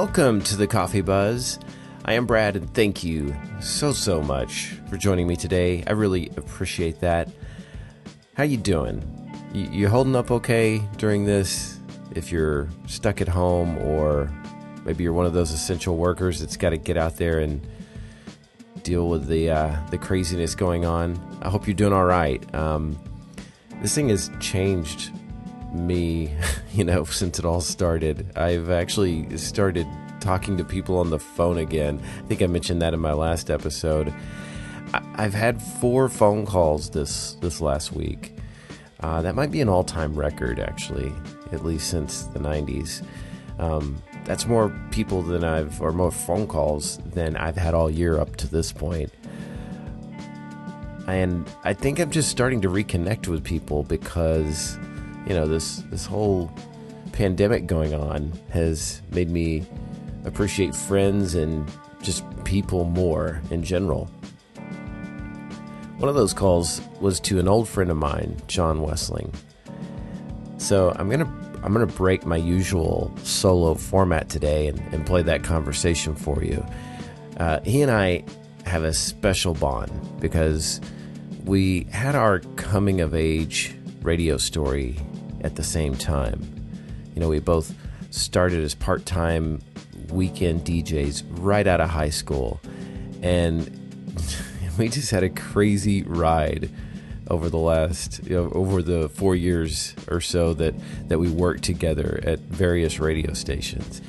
Welcome to the Coffee Buzz. I am Brad, and thank you so so much for joining me today. I really appreciate that. How you doing? You, holding up okay during this? If you're stuck at home, or maybe you're one of those essential workers that's got to get out there and deal with the uh, the craziness going on. I hope you're doing all right. Um, this thing has changed me, you know, since it all started. I've actually started talking to people on the phone again. I think I mentioned that in my last episode. I- have had four phone calls this this last week. Uh, that might be an all time record, actually, at least since the '90s. Um, that's more people than I've, or more phone calls than I've had all year up to this point. And I think I'm just starting to reconnect with people because, you know, this this whole pandemic going on has made me appreciate friends and just people more in general. One of those calls was to an old friend of mine, John Wessling. So I'm gonna I'm gonna break my usual solo format today and, and play that conversation for you. Uh, he and I have a special bond because we had our coming of age radio story at the same time. You know, we both started as part time weekend DJs right out of high school, and we just had a crazy ride over the last you know, over the four years or so that that we worked together at various radio stations.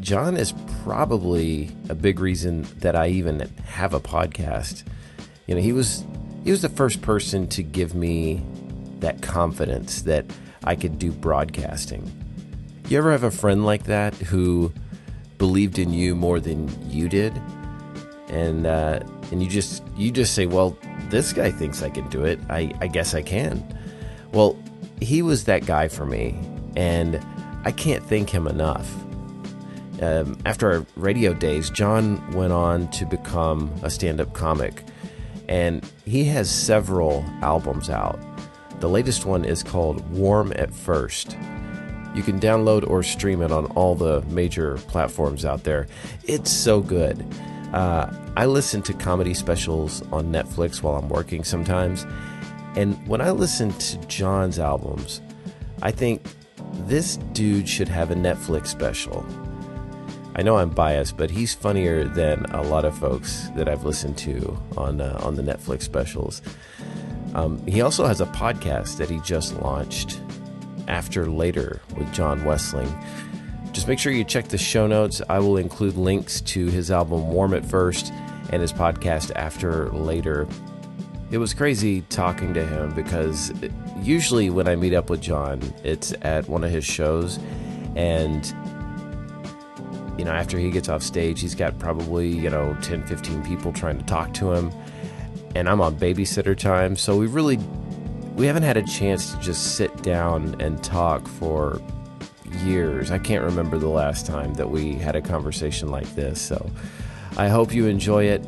John is probably a big reason that I even have a podcast. You know, he was he was the first person to give me that confidence that I could do broadcasting. You ever have a friend like that who believed in you more than you did, and uh, and you just you just say, "Well, this guy thinks I can do it. I, I guess I can." Well, he was that guy for me, and I can't thank him enough. Um, after our radio days, John went on to become a stand-up comic, and he has several albums out. The latest one is called Warm at First you can download or stream it on all the major platforms out there. It's so good. Uh, I listen to comedy specials on Netflix while I'm working sometimes. And when I listen to John's albums, I think this dude should have a Netflix special. I know I'm biased, but he's funnier than a lot of folks that I've listened to on uh, on the Netflix specials. Um, he also has a podcast that he just launched after Later with John Wessling. Just make sure you check the show notes. I will include links to his album Warm at First and his podcast After Later. It was crazy talking to him because usually when I meet up with John, it's at one of his shows. And, you know, after he gets off stage, he's got probably, you know, 10, 15 people trying to talk to him. And I'm on babysitter time. So we really we haven't had a chance to just sit down and talk for years. I can't remember the last time that we had a conversation like this. So I hope you enjoy it.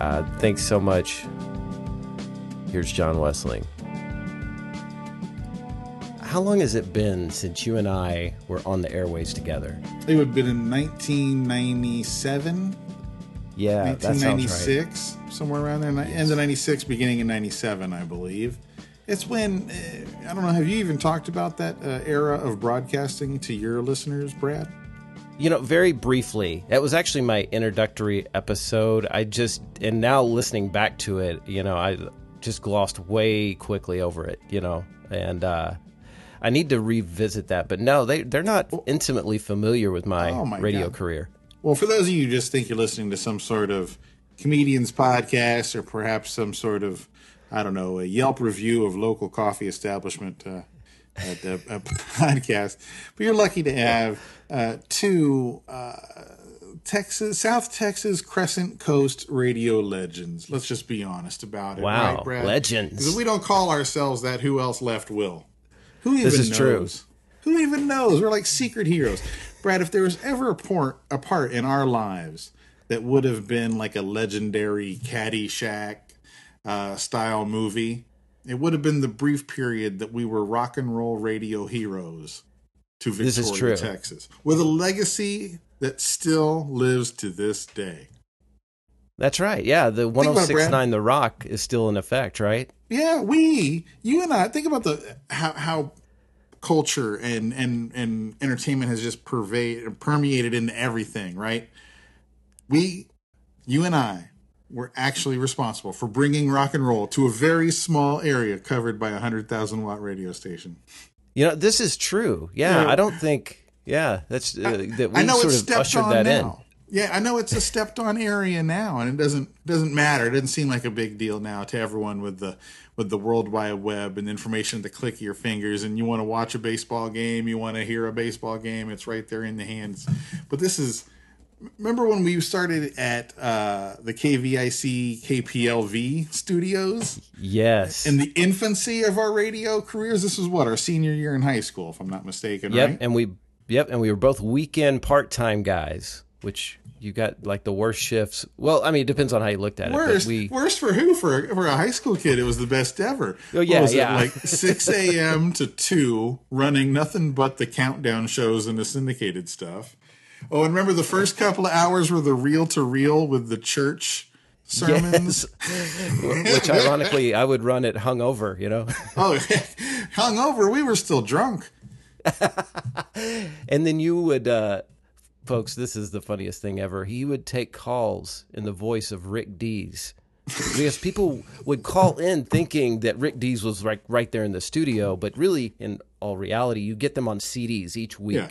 Uh, thanks so much. Here's John Wessling. How long has it been since you and I were on the airways together? It would have been in 1997. Yeah, 1996, right. Somewhere around there. End of 96, beginning in 97, I believe. It's when uh, I don't know. Have you even talked about that uh, era of broadcasting to your listeners, Brad? You know, very briefly. That was actually my introductory episode. I just and now listening back to it, you know, I just glossed way quickly over it. You know, and uh, I need to revisit that. But no, they they're not intimately familiar with my, oh my radio God. career. Well, for those of you who just think you're listening to some sort of comedian's podcast or perhaps some sort of I don't know, a Yelp review of local coffee establishment uh, at a, a, podcast. But you're lucky to have uh, two uh, Texas, South Texas Crescent Coast radio legends. Let's just be honest about it. Wow, right, Brad? legends. Because we don't call ourselves that, who else left will? Who even this is knows? True. Who even knows? We're like secret heroes. Brad, if there was ever a, part a part in our lives that would have been like a legendary Caddyshack uh, style movie, it would have been the brief period that we were rock and roll radio heroes to Victoria, Texas, with a legacy that still lives to this day. That's right. Yeah, the about it, 1069 The Rock is still in effect, right? Yeah, we, you and I, think about the how how culture and and and entertainment has just pervade permeated into everything, right? We, you and I, were actually responsible for bringing rock and roll to a very small area covered by a hundred thousand watt radio station. You know, this is true. Yeah, Yeah. I don't think. Yeah, that's uh, that we I know sort it's of stepped ushered on that now. Yeah, I know it's a stepped on area now, and it doesn't doesn't matter. It doesn't seem like a big deal now to everyone with the with the World Wide Web and information at the click of your fingers. And you want to watch a baseball game, you want to hear a baseball game, it's right there in the hands. But this is remember when we started at uh, the KVIC KPLV studios. Yes. in the infancy of our radio careers. This was what our senior year in high school, if I'm not mistaken. yep, right? and we yep, and we were both weekend part-time guys, which you got like the worst shifts. Well, I mean, it depends on how you looked at it. Worst, But we worst for who? For for a high school kid, it was the best ever. Oh, yeah, was it, yeah. like six a.m. to two, running nothing but the countdown shows and the syndicated stuff. Oh, and remember the first couple of hours were the reel to reel with the church sermons. yes. which ironically I would run it hungover, you know. Oh, hungover, we were still drunk. And then you would, uh, folks, this is the funniest thing ever. He would take calls in the voice of Rick Dees. because people would call in thinking that Rick Dees was right, right there in the studio, but really, in all reality, you get them on CDs each week. Yeah.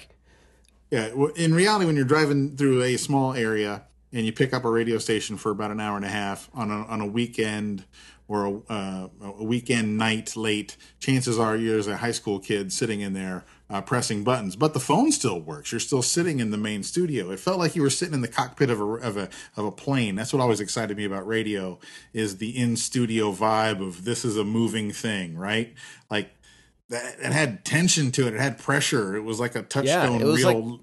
Yeah, in reality, when you're driving through a small area and you pick up a radio station for about an hour and a half on a, on a weekend or a, uh, a weekend night late, chances are you're as a high school kid sitting in there uh, pressing buttons. But the phone still works. You're still sitting in the main studio. It felt like you were sitting in the cockpit of a of a of a plane. That's what always excited me about radio is the in studio vibe of this is a moving thing, right? Like that it had tension to it. It had pressure. It was like a touchstone was real.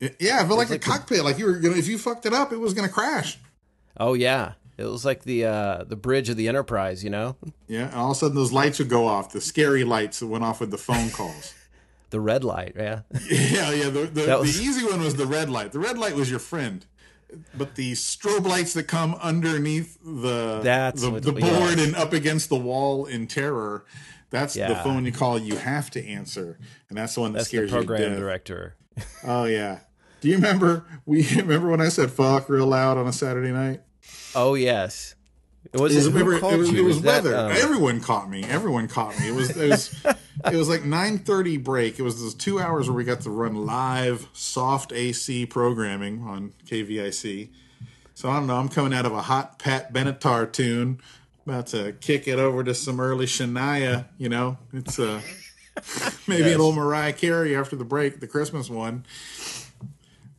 yeah, it felt like, like a cockpit. Like you were gonna, if you fucked it up, it was gonna crash. Oh yeah, it was like the uh, the bridge of the Enterprise, you know, Yeah, and all of a sudden those lights would go off. The scary lights that went off with the phone calls. the red light. Yeah, yeah, yeah. The, the, was- the easy one was the red light. The red light was your friend. But the strobe lights that come underneath the That's the, what- the yeah. board and up against the wall in terror, that's the phone you call. You have to answer, and that's the one that that's the scares you program director. Oh yeah. Do you remember we remember when I said fuck real loud on a Saturday night? Oh yes, it was. It was, remember, it was, it was Was that, weather. um, Everyone caught me. Everyone caught me. It was it was it was like nine thirty break. It was those two hours where we got to run live soft AC programming on KVIC. So I don't know. I'm coming out of a hot Pat Benatar tune, about to kick it over to some early Shania. You know, it's uh maybe Yes. a little Mariah Carey after the break, the Christmas one.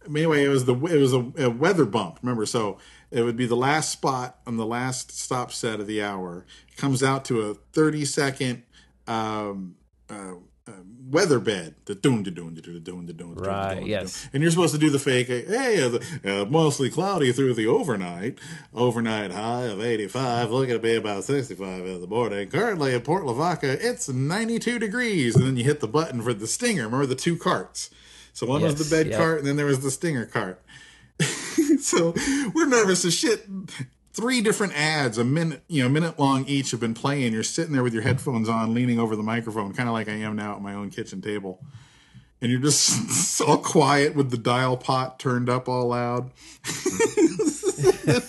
Anyway, it was the it was a, a weather bump. Remember, so it would be the last spot on the last stop set of the hour. It comes out to a thirty second um, uh, weather bed. The doon da doon da doon da doon da doon. da doon, da Right, yes. And you're supposed to do the fake. Hey, uh, the, uh, mostly cloudy through the overnight. Overnight high of 85. Looking to be about 65 in the morning. Currently in Port Lavaca, it's 92 degrees. And then you hit the button for the stinger. Remember the two carts. So one was Yes, the bed yep. cart, and then there was the stinger cart. so we're nervous as shit. Three different ads, a minute, you know, minute long each, have been playing. You're sitting there with your headphones on, leaning over the microphone, kind of like I am now at my own kitchen table, and you're just all quiet with the dial pot turned up all loud. and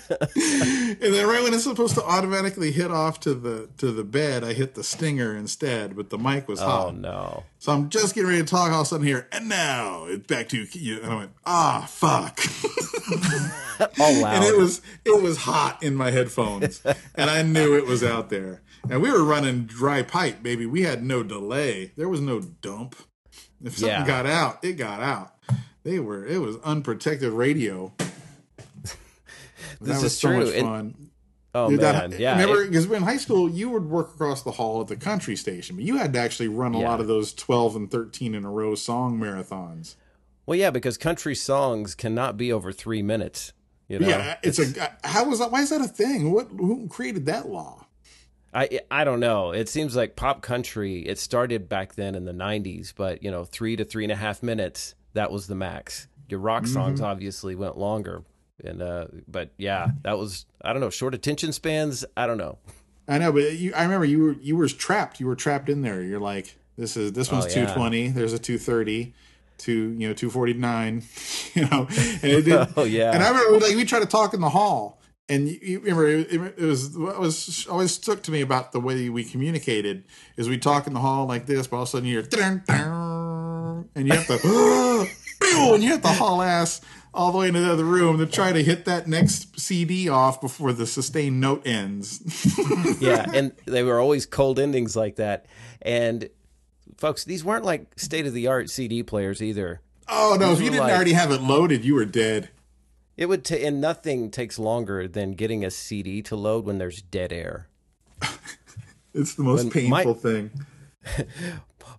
then right when it's supposed to automatically hit off to the to the bed, I hit the stinger instead, but the mic was Oh hot. no! So I'm just getting ready to talk. All of a sudden, here and now it's back to you. And I went, ah, fuck. All loud. and it was it was hot in my headphones, and I knew it was out there. And we were running dry pipe, baby. We had no delay. There was no dump. If something Yeah. got out, it got out. They were. It was unprotected radio. This that was is so true. much And- fun. oh Dude, man, that, yeah. Remember, because in high school, you would work across the hall at the country station, but you had to actually run a Yeah. lot of those 12 and 13 in a row song marathons. well, yeah, because country songs cannot be over three minutes. You know? yeah, it's, a. How was that? Why is that a thing? What? Who created that law? I I don't know. It seems like pop country. It started back then in the '90s, but you know, three to three and a half minutes. That was the max. your rock songs obviously went longer. And uh, but yeah, that was I don't know short attention spans. I don't know. I know, but you, I remember you were you were trapped. You were trapped in there. You're like, this is this one's Oh, yeah. two twenty. There's a two thirty. To you know, two forty nine. You know, and it did, Oh yeah. And I remember like we tried to talk in the hall, and you, you remember it, it was what was always stuck to me about the way we communicated is we talk in the hall like this, but all of a sudden you hear and you have to and you have to haul ass all the way into the other room to try to hit that next CD off before the sustained note ends. yeah, and they were always cold endings like that. And folks, these weren't like state of the art CD players either. oh no! If you didn't like- already have it loaded, you were dead. It would ta and nothing takes longer than getting a CD to load when there's dead air. It's the most When my- painful thing.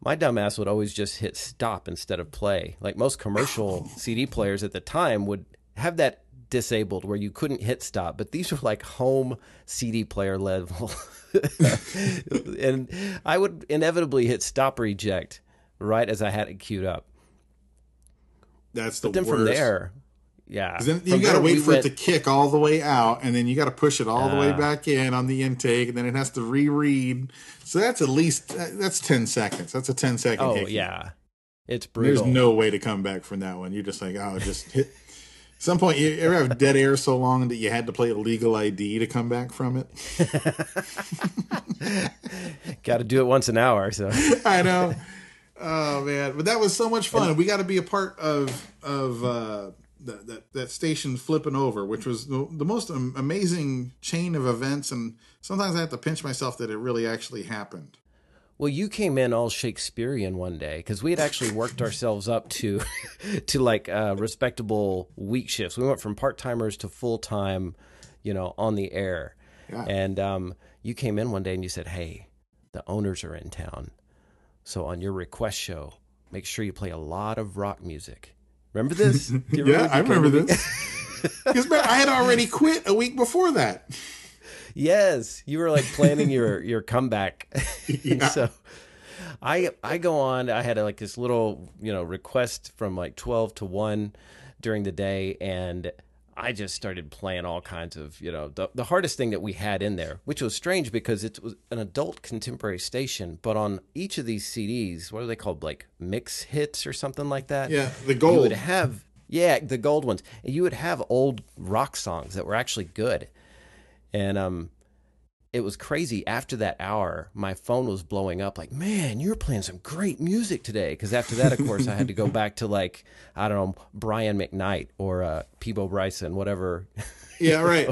My dumbass would always just hit stop instead of play. Like most commercial oh. CD players at the time would have that disabled where you couldn't hit stop, but these were like home CD player level. and I would inevitably hit stop reject right as I had it queued up. That's the but Then worst. from there, yeah. Then you got to wait we for went- it to kick all the way out, and then you got to push it all the way back in on the intake, and then it has to reread. So that's at least that's ten seconds. That's a 10 second. Oh hickey. yeah, it's brutal. There's no way to come back from that one. You're just like, oh, just hit. Some point, you ever have dead air so long that you had to play a legal ID to come back from it? Got to do it once an hour. So I know. Oh man, but that was so much fun. We got to be a part of of uh, that, that that station flipping over, which was the, the most amazing chain of events. And sometimes I have to pinch myself that it really actually happened. Well, you came in all Shakespearean one day because we had actually worked ourselves up to to like uh, respectable week shifts. We went from part timers to full time, you know, on the air. Yeah. And um, you came in one day and you said, "Hey, the owners are in town, so on your request show, make sure you play a lot of rock music." Remember this? You Yeah, I remember this because I had already quit a week before that. Yes, you were like planning your your comeback. Yeah. so I I go on. I had like this little you know request from like twelve to one during the day, and I just started playing all kinds of you know the the hardest thing that we had in there, which was strange because it was an adult contemporary station, but on each of these CDs, what are they called, like mix hits or something like that? Yeah, the gold. You would have yeah the gold ones. You would have old rock songs that were actually good, and um, it was crazy. After that hour, my phone was blowing up. Like, man, you're playing some great music today. Because after that, of course, I had to go back to like I don't know Brian McKnight or uh, Peabo Bryson, whatever. Yeah, right.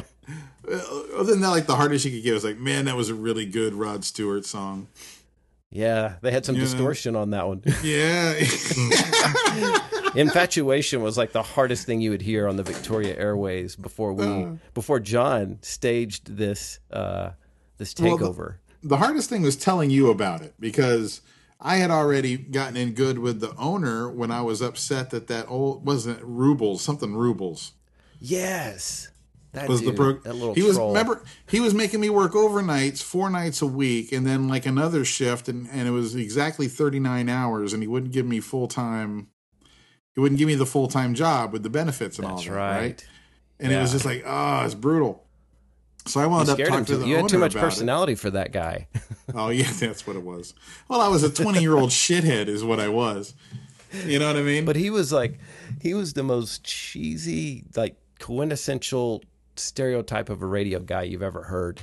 Uh, Other than that, like the hardest you could get was like, man, that was a really good Rod Stewart song. yeah, they had some Yeah. distortion on that one. Yeah, Infatuation was like the hardest thing you would hear on the Victoria Airways before we Uh. before John staged this uh, this Well, the- takeover. the hardest thing was telling you about it because I had already gotten in good with the owner when I was upset that that old wasn't rubles something rubles yes, that was dude, the pro- that little he was troll. remember he was making me work overnights four nights a week and then like another shift and, and it was exactly 39 hours and he wouldn't give me full time he wouldn't give me the full time job with the benefits and all that right. right and it was just like oh it's brutal so I wound up talking to too. the You had too much about it. personality for that guy. Oh yeah, that's what it was. Well, I was a twenty-year-old shithead, is what I was. You know what I mean? But he was like, he was the most cheesy, like quintessential stereotype of a radio guy you've ever heard.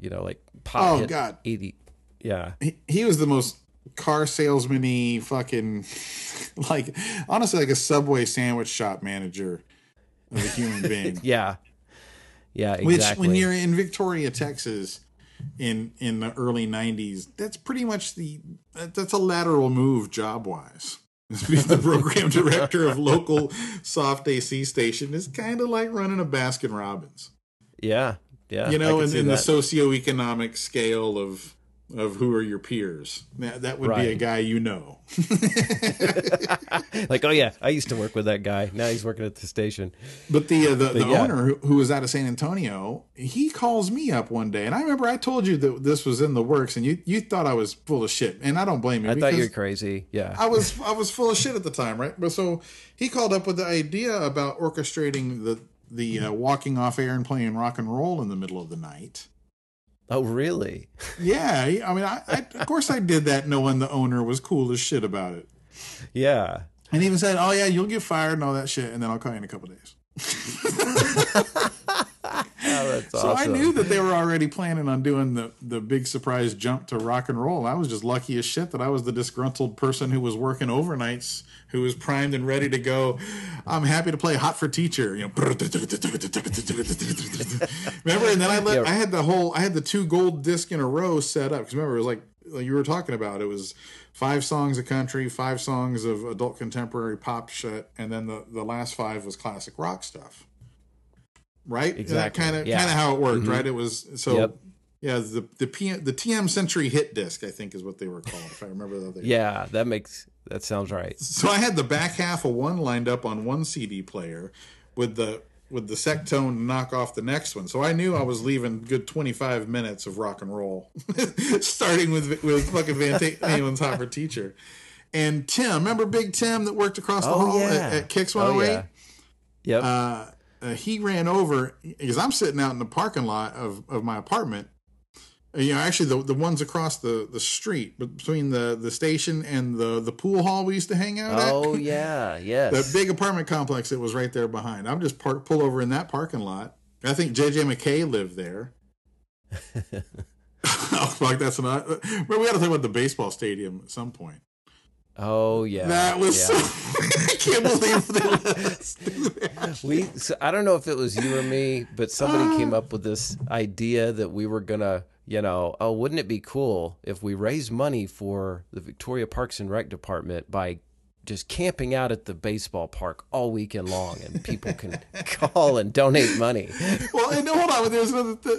You know, like pop Oh, God. eighty. Yeah, he, he was the most car salesman-y fucking, like honestly, like a Subway sandwich shop manager of a human being. yeah, yeah. Which, when you're in Victoria, Texas, in in the early '90s, that's pretty much the that's a lateral move job-wise. The program director of local soft AC station is kind of like running a Baskin Robbins. yeah, yeah. you know, in, in the socioeconomic scale of of who are your peers. That, that would right. be a guy you know. like, oh yeah, I used to work with that guy. Now he's working at the station. But the uh, the, but the yeah. owner who, who was out of San Antonio, he calls me up one day, and I remember I told you that this was in the works, and you you thought I was full of shit, and I don't blame you. I thought you're crazy. Yeah, I was I was full of shit at the time, right? But so he called up with the idea about orchestrating the the uh, walking off air and playing rock and roll in the middle of the night. Oh, really? yeah. I mean, I, I, of course I did that knowing the owner was cool as shit about it. Yeah. And even said, "Oh yeah, you'll get fired and all that shit, and then I'll call you in a couple days." oh, so awesome. I knew that they were already planning on doing the the big surprise jump to rock and roll. I was just lucky as shit that I was the disgruntled person who was working overnights, who was primed and ready to go. I'm happy to play hot for teacher. You know, remember? And then I let yeah. I had the whole I had the two gold disc in a row set up because remember it was like like you were talking about it was five songs of country, five songs of adult contemporary pop shit, and then the the last five was classic rock stuff. Right? Exactly. Kind of kind of how it worked, mm-hmm. right? It was so. Yep. Yeah, the the PM, the TM Century hit disc, I think, is what they were called, if I remember that. yeah, that makes that sounds right. So I had the back half of one lined up on one CD player, with the with the sectone knock off the next one. So I knew I was leaving good 25 minutes of rock and roll, starting with with fucking Van Halen's Hot for Teacher. And Tim, remember Big Tim that worked across the oh, hall yeah. at, at Kicks 108? Oh, yeah. Yep. Uh, uh, he ran over because I'm sitting out in the parking lot of, of my apartment you know actually the the ones across the the street between the the station and the the pool hall we used to hang out oh, at. yeah, yes. The big apartment complex that was right there behind. I'm just park pull over in that parking lot. I think JJ McKay lived there. oh, fuck, that's not. But we got to talk about the baseball stadium at some point. Oh yeah, that was. Yeah. So, I can't believe that. we. So, I don't know if it was you or me, but somebody came up with this idea that we were gonna you know, oh, wouldn't it be cool if we raise money for the Victoria Parks and Rec Department by just camping out at the baseball park all weekend long and people can call and donate money. Well, and hold on, there's another. Th-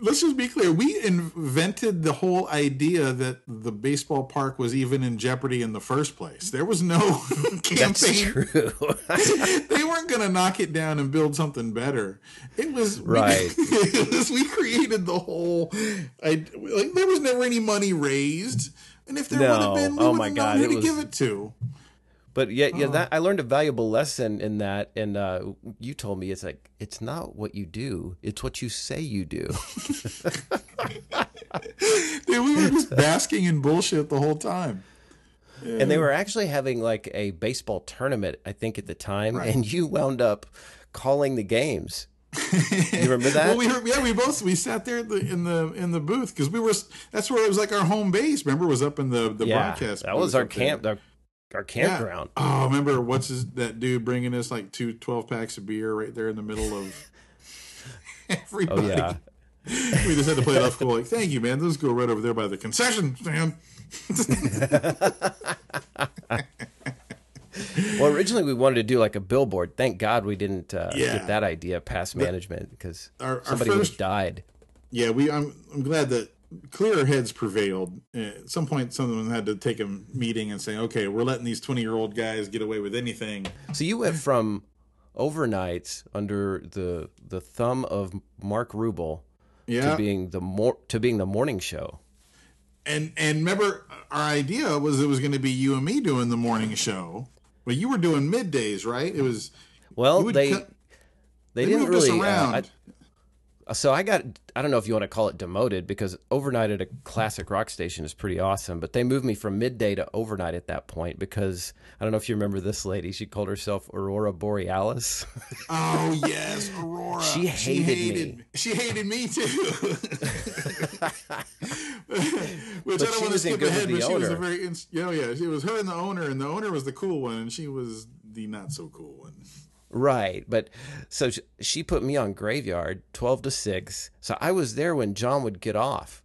let's just be clear. We invented the whole idea that the baseball park was even in jeopardy in the first place. There was no campaign. they weren't going to knock it down and build something better. It was right. We, it was, we created the whole. I, like there was never any money raised, and if there no. would have been, we oh would have known who to was... give it to. But yeah, yeah, oh. that I learned a valuable lesson in that, and uh, you told me it's like it's not what you do; it's what you say you do. Dude, we were just basking in bullshit the whole time. Yeah. And they were actually having like a baseball tournament, I think, at the time, right. and you wound up calling the games. you remember that? well, we heard, yeah, we both we sat there in the in the, in the booth because we were. That's where it was like our home base. Remember, was up in the the yeah, broadcast. That was our camp. Our our campground. Yeah. Oh, remember what's his, that dude bringing us like two 12 packs of beer right there in the middle of everybody. Oh, yeah. we just had to play it off cool. Like, thank you, man. Let's go right over there by the concession stand. well, originally we wanted to do like a billboard. Thank God we didn't uh, yeah. get that idea past management because somebody have died. Yeah, we. I'm, I'm glad that clearer heads prevailed. At some point, someone had to take a meeting and say, "Okay, we're letting these twenty-year-old guys get away with anything." So you went from overnights under the the thumb of Mark Rubel yeah. to being the more to being the morning show. And and remember, our idea was it was going to be you and me doing the morning show, but you were doing middays, right? It was well they. Cut, they, they, didn't really. Uh, I, so I got I don't know if you want to call it demoted because overnight at a classic rock station is pretty awesome, but they moved me from midday to overnight at that point because I don't know if you remember this lady. She called herself Aurora Borealis. Oh yes, Aurora. she, hated she hated me. She hated me too. Which but I don't want to skip ahead, but she was a very you know, yeah, she was her and the owner, and the owner was the cool one, and she was the not so cool one. Right. But so she put me on graveyard 12 to 6. So I was there when John would get off.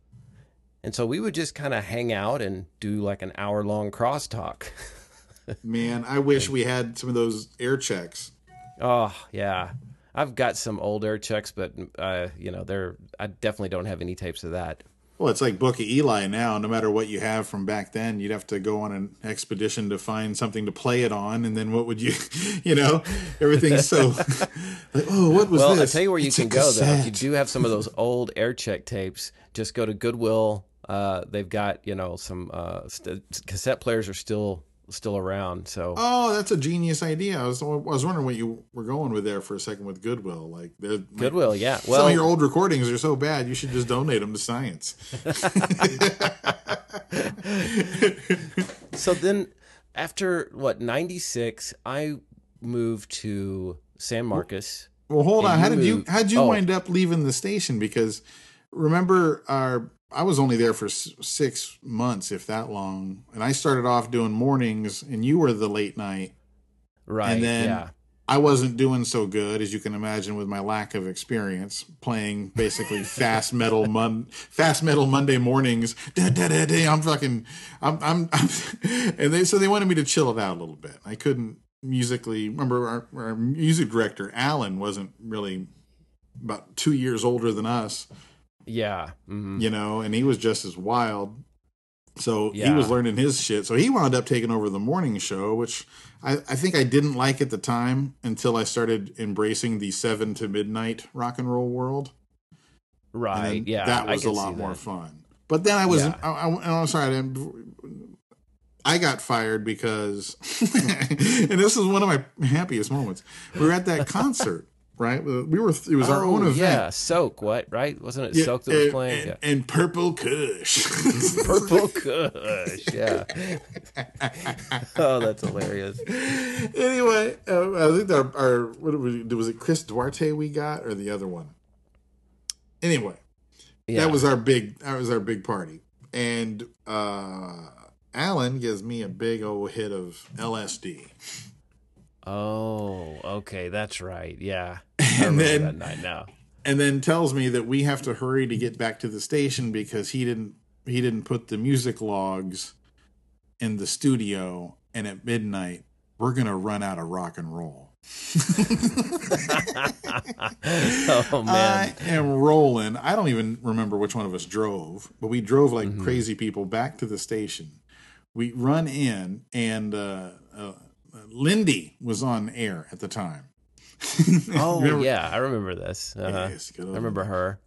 And so we would just kind of hang out and do like an hour long crosstalk. Man, I wish we had some of those air checks. Oh, yeah. I've got some old air checks, but uh, you know, they're I definitely don't have any tapes of that. Well, it's like Book of Eli now. No matter what you have from back then, you'd have to go on an expedition to find something to play it on, and then what would you, you know, everything's so. like, oh, what was well, this? Well, I'll tell you where you It's can go though. If you do have some of those old air check tapes, just go to Goodwill. Uh, they've got you know some uh, st- cassette players are still still around. So Oh, that's a genius idea. I was I was wondering what you were going with there for a second with Goodwill. Like, they're- like, Goodwill, yeah. some Well, of your old recordings are so bad, you should just donate them to science. so then after what ninety six, I moved to San Marcos. Well, hold on. How did you how did you oh. wind up leaving the station? Because remember, our I was only there for six months, if that long, and I started off doing mornings, and you were the late night. Right. And then yeah. I wasn't doing so good, as you can imagine, with my lack of experience playing basically fast metal mon- fast metal Monday mornings. Da, da, da, da, I'm fucking, I'm, I'm, I'm, and they so they wanted me to chill it out a little bit. I couldn't musically. Remember, our, our music director Alan wasn't really about two years older than us, Yeah. mhm. you know, and he was just as wild. So he was learning his shit. So he wound up taking over the morning show, which I, I think I didn't like at the time until I started embracing the seven to midnight rock and roll world. Right. Yeah. that was a lot more fun. But then I was, Yeah. I, I'm sorry, I, didn't- I got fired because, and this is one of my happiest moments. We were at that concert, right? We were, it was our Oh, own event. Yeah. Soak. What? Right? Wasn't it Yeah, Soak that was and, playing? and, yeah. and Purple Kush. Purple Kush. Yeah. oh, that's hilarious. anyway, uh, I think our, our what we, was it Chris Duarte we got or the other one? Anyway, Yeah. that was our big that was our big party, and uh, Alan gives me a big old hit of LSD, Oh, okay, that's right. Yeah, and then that night now. and then tells me that we have to hurry to get back to the station because he didn't he didn't put the music logs in the studio, and at midnight we're gonna run out of rock and roll. oh man, I am rolling. I don't even remember which one of us drove, but we drove like Mm-hmm. crazy people back to the station. We run in, and uh, uh, Lindy was on air at the time. oh Remember- yeah, I remember this. Uh-huh. Yes, I remember her.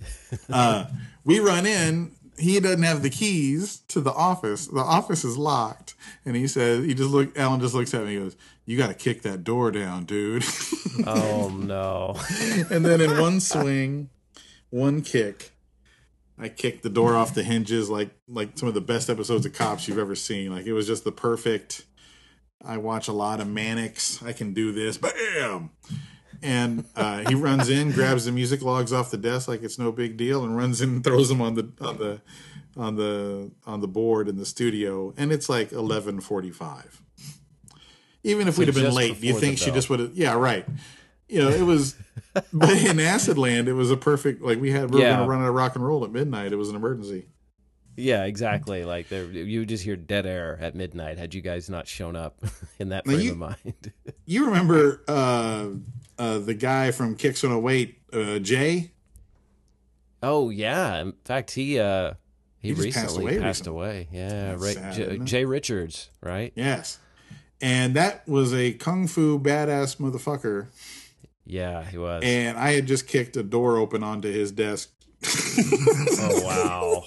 uh, we run in. He doesn't have the keys to the office. The office is locked, and he says, "He just look." Alan just looks at me. and goes, "You got to kick that door down, dude." Oh no. and then in one swing, one kick, I kicked the door off the hinges like like some of the best episodes of Cops you've ever seen. Like it was just the perfect. I watch a lot of Mannix. I can do this. Bam. And uh, he runs in, grabs the music logs off the desk like it's no big deal, and runs in and throws them on the on the on the on the board in the studio. And it's like eleven forty five. Even if we'd have been late, do you think she just would have? Yeah, right. You know, it was. but in Acid Land, it was a perfect. Like we had, we were Yeah. going to run out of rock and roll at midnight. It was an emergency. Yeah, exactly. Like there, you would just hear dead air at midnight had you guys not shown up in that frame you- of mind. You remember uh, uh, the guy from Kicks 108, uh, Jay? oh yeah. In fact, he uh he, He just passed recently away passed recently. away. Yeah, That's right. sad, J- Jay Richards, right? Yes. And that was a kung fu badass motherfucker. Yeah, he was. And I had just kicked a door open onto his desk. oh wow.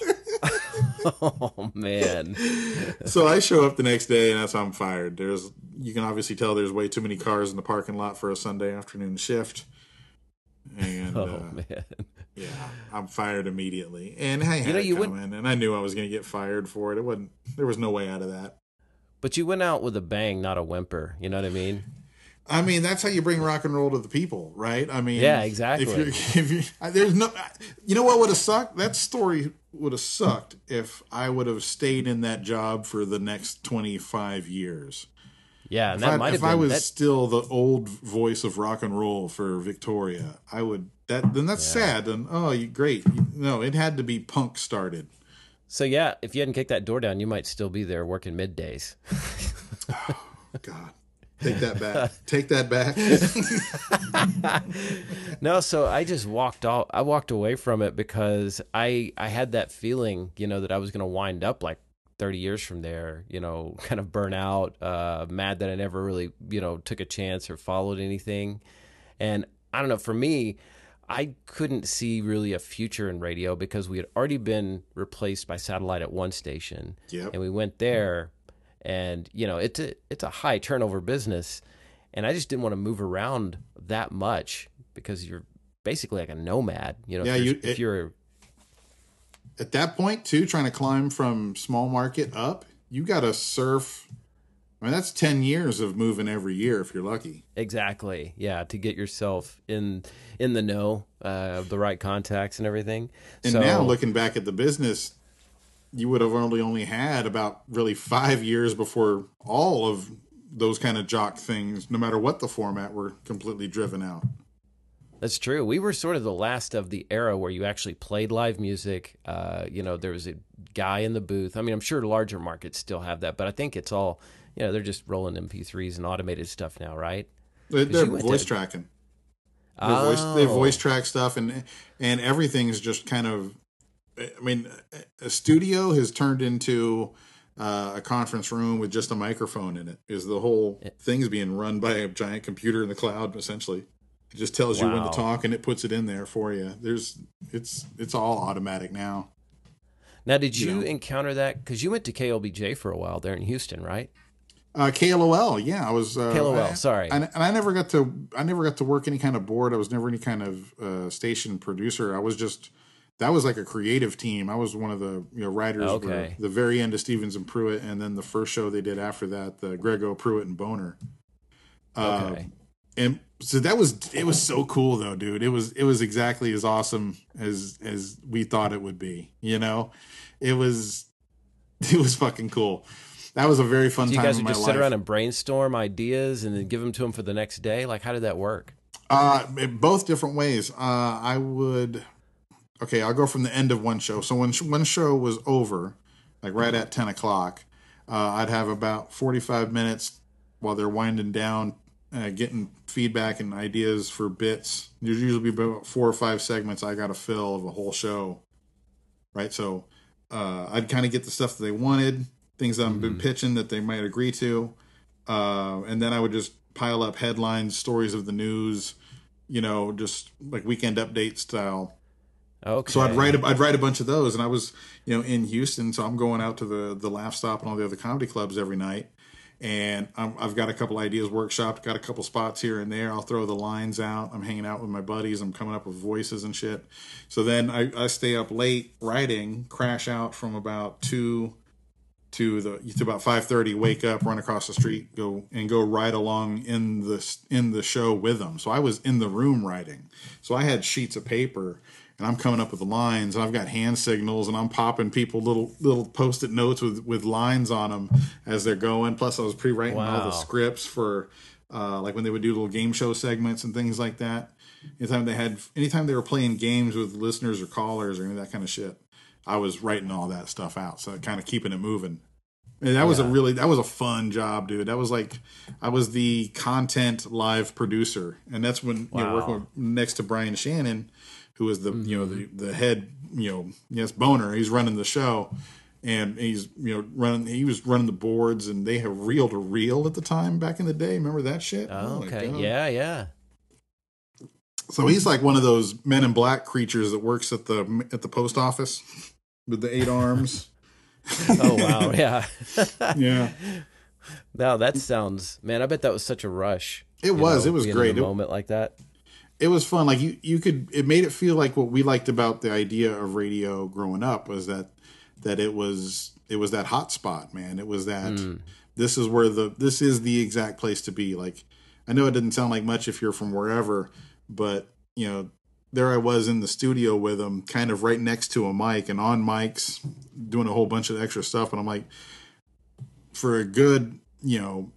oh man. so I show up the next day, and that's how I'm fired. There's, you can obviously tell there's way too many cars in the parking lot for a Sunday afternoon shift. And Oh uh, man. yeah, I'm fired immediately. And I had know, you coming, and I knew I was going to get fired for it. It wasn't. There was no way out of that. But you went out with a bang, not a whimper. You know what I mean? I mean, that's how you bring rock and roll to the people, right? I mean, Yeah, exactly. If you're, if you, there's no, you know what would have sucked? That story would have sucked if I would have stayed in that job for the next 25 years. Yeah, and If, that I, might have if been I was that, still the old voice of rock and roll for Victoria, I would. That then that's sad. And oh, you great. No, it had to be punk started. So yeah, if you hadn't kicked that door down, you might still be there working middays. Oh, God. Take that back. Take that back. no, so I just walked off. I walked away from it because I I had that feeling, you know, that I was going to wind up like 30 years from there, you know, kind of burn out, uh, mad that I never really, you know, took a chance or followed anything. And I don't know, for me, I couldn't see really a future in radio because we had already been replaced by satellite at one station. Yep. And we went there and, you know, it's a it's a high turnover business and I just didn't want to move around that much because you're basically like a nomad, you know, Yeah, if you're, you- if you're At that point, too, trying to climb from small market up, you got to surf. I mean, that's 10 years of moving every year if you're lucky. Exactly. Yeah, to get yourself in in the know, uh, the right contacts and everything. And so, now looking back at the business, you would have only only had about really five years before all of those kind of jock things, no matter what the format, were completely driven out. that's true. We were sort of the last of the era where you actually played live music. Uh, you know, there was a guy in the booth. I mean, I'm sure larger markets still have that, but I think it's all you know. They're just rolling MP3s and automated stuff now, right? They- They're voice to- tracking. They voice they Oh. voice track stuff, and and everything's just kind of. I mean, a studio has turned into uh, a conference room with just a microphone in it. Is the whole thing's being run by a giant computer in the cloud? Essentially, it just tells you when to talk, and it puts it in there for you. There's it's it's all automatic now. Now, did you, know. encounter that? Because you went to KLBJ for a while there in Houston, right? Uh, KLOL, yeah, I was uh, KLOL, I- sorry. and, and I never got to I never got to work any kind of board. I was never any kind of uh, station producer. I was just that was like a creative team. I was one of the you know writers. Okay. the very end of Stevens and Pruett, and then the first show they did after that, the Grego Pruett and Boner. Uh, Okay. and so that was it was so cool though dude it was it was exactly as awesome as as we thought it would be you know it was it was fucking cool that was a very fun So you guys would just life sit around and brainstorm ideas and then give them to them for the next day. Like, how did that work? Uh, both different ways. Uh, I would. Okay, I'll go from the end of one show. So when one show was over, like right at ten o'clock, uh, I'd have about forty-five minutes while they're winding down, uh, getting feedback and ideas for bits. There's usually about four or five segments I got to fill of a whole show. Right, so uh, I'd kind of get the stuff that they wanted, things I've been pitching that they might agree to, uh, and then I would just pile up headlines, stories of the news, you know, just like weekend update style. Okay. So I'd write a, I'd write a bunch of those, and I was you know in Houston, so I'm going out to the the Laff Stop and all the other comedy clubs every night, and I'm, I've got a couple ideas workshopped, got a couple spots here and there. I'll throw the lines out. I'm hanging out with my buddies. I'm coming up with voices and shit. So then I, I stay up late writing, crash out from about two to the to about five thirty. Wake up, run across the street, go and go right along in the in the show with them. So I was in the room writing. So I had sheets of paper, and I'm coming up with the lines, and I've got hand signals, and I'm popping people little little post it notes with with lines on them as they're going. Plus, I was pre writing all the scripts for uh, like when they would do little game show segments and things like that. Anytime they had, anytime they were playing games with listeners or callers or any of that kind of shit, I was writing all that stuff out. So kind of keeping it moving. And that was a really that was a fun job, dude. That was like I was the content live producer, and that's when you know working with, next to Brian Shannon, who was the you know the mm-hmm. the head you know yes boner. He's running the show, and he's you know running. He was running the boards, and they have reel to reel at the time back in the day. Remember that shit? Oh, okay. God. Yeah, yeah. So he's like one of those men in black creatures that works at the at the post office with the eight arms. Oh wow, yeah. yeah. Now that sounds man. I bet that was such a rush. It was. know, It was great. A It- moment like that. It was fun. Like you, you could. It made it feel like what we liked about the idea of radio growing up was that that it was it was that hot spot, man. It was that hmm. this is where the this is the exact place to be. Like I know it didn't sound like much if you're from wherever, but you know there I was in the studio with him, kind of right next to a mic and on mics, doing a whole bunch of extra stuff. And I'm like, for a good, you know,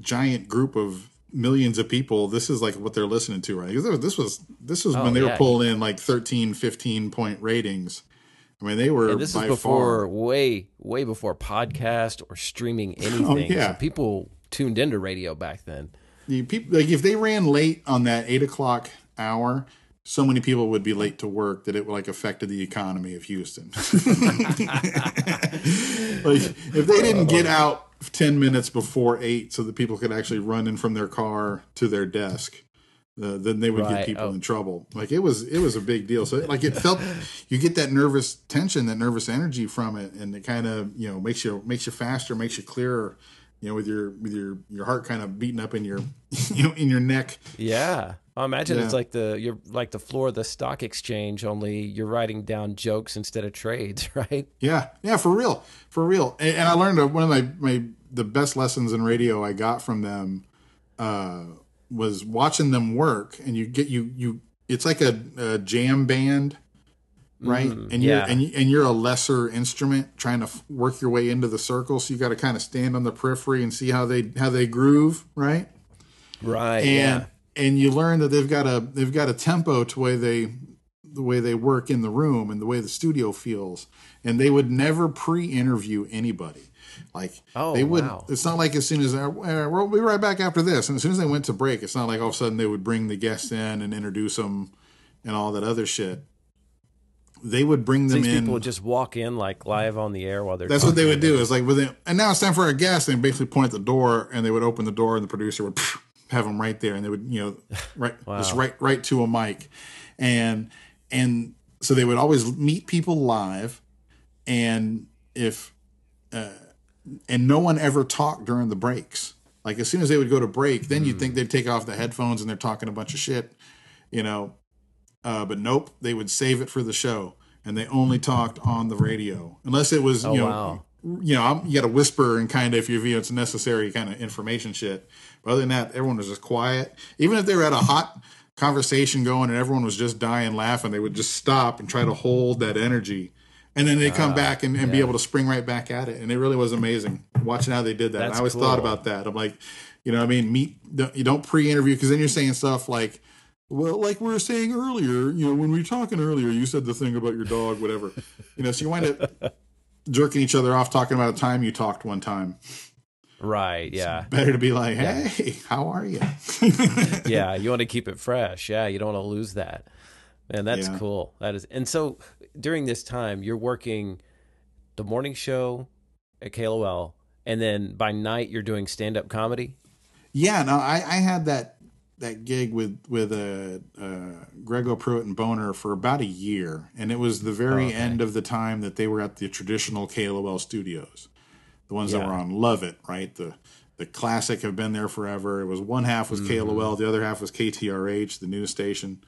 giant group of millions of people, this is like what they're listening to, right? 'Cause This was this was Oh, when they were pulling in like 13, 15 point ratings. I mean, they were And this is before far. way way before podcast or streaming oh, anything. Oh, yeah. So people tuned into radio back then. The people like if they ran late on that eight o'clock hour, so many people would be late to work that it like affected the economy of Houston. like if they didn't get out 10 minutes before 8 so that people could actually run in from their car to their desk uh, then they would Right. get people Oh. in trouble like it was it was a big deal so like it felt you get that nervous tension that nervous energy from it and it kind of you know makes you makes you faster makes you clearer you know with your with your your heart kind of beating up in your you know in your neck Yeah. I imagine it's like the you're like the floor of the stock exchange, only you're writing down jokes instead of trades, right? Yeah, yeah, for real, for real. And, and I learned one of my, my the best lessons in radio I got from them uh, was watching them work. And you get you you it's like a, a jam band, right? and you're yeah. and you, and you're a lesser instrument trying to work your way into the circle. So you got to kind of stand on the periphery and see how they how they groove, right? Right. and and you learn that they've got a they've got a tempo to way they the way they work in the room and the way the studio feels and they would never pre-interview anybody like Oh, they would wow. it's not like as soon as uh, we'll be right back after this and as soon as they went to break it's not like all of a sudden they would bring the guests in and introduce them and all that other shit they would bring them These in people would just walk in like live on the air while they're that's what they would do. Is like within, and now it's time for our guest. And basically point at the door, and they would open the door, and the producer would have them right there, and they would, you know, right, just right, right to a mic, and and so they would always meet people live, and if, uh, and no one ever talked during the breaks. Like as soon as they would go to break, then you'd think they'd take off the headphones and they're talking a bunch of shit, you know, uh, but nope, they would save it for the show, and they only talked on the radio, unless it was you know, wow. You know, I'm, you got to whisper and kind of if you feel it's necessary kind of information shit. But other than that, everyone was just quiet. Even if they were at a hot conversation going and everyone was just dying laughing, they would just stop and try to hold that energy. And then they come ah, back and, and be able to spring right back at it. And it really was amazing watching how they did that. And I always thought about that. I'm like, you know what I mean? Meet, you don't pre interview because then you're saying stuff like, well, like we were saying earlier, you know, when we were talking earlier, you said the thing about your dog, whatever. You know, so you wind up jerking each other off talking about a time you talked one time. Right. Yeah. Better to be like, hey, how are you? yeah, you want to keep it fresh. Yeah, you don't want to lose that. Man, that's Yeah. cool. That is. And so during this time, you're working the morning show at KLOL, and then by night you're doing stand up comedy. yeah, no, I, I had that that gig with with uh, uh, Grego Pruett and Boner for about a year, and it was the very Okay. end of the time that they were at the traditional KLOL studios, the ones that were on Lovett, right? The the classic have been there forever. It was one half was Mm-hmm. KLOL, the other half was KTRH, the news station.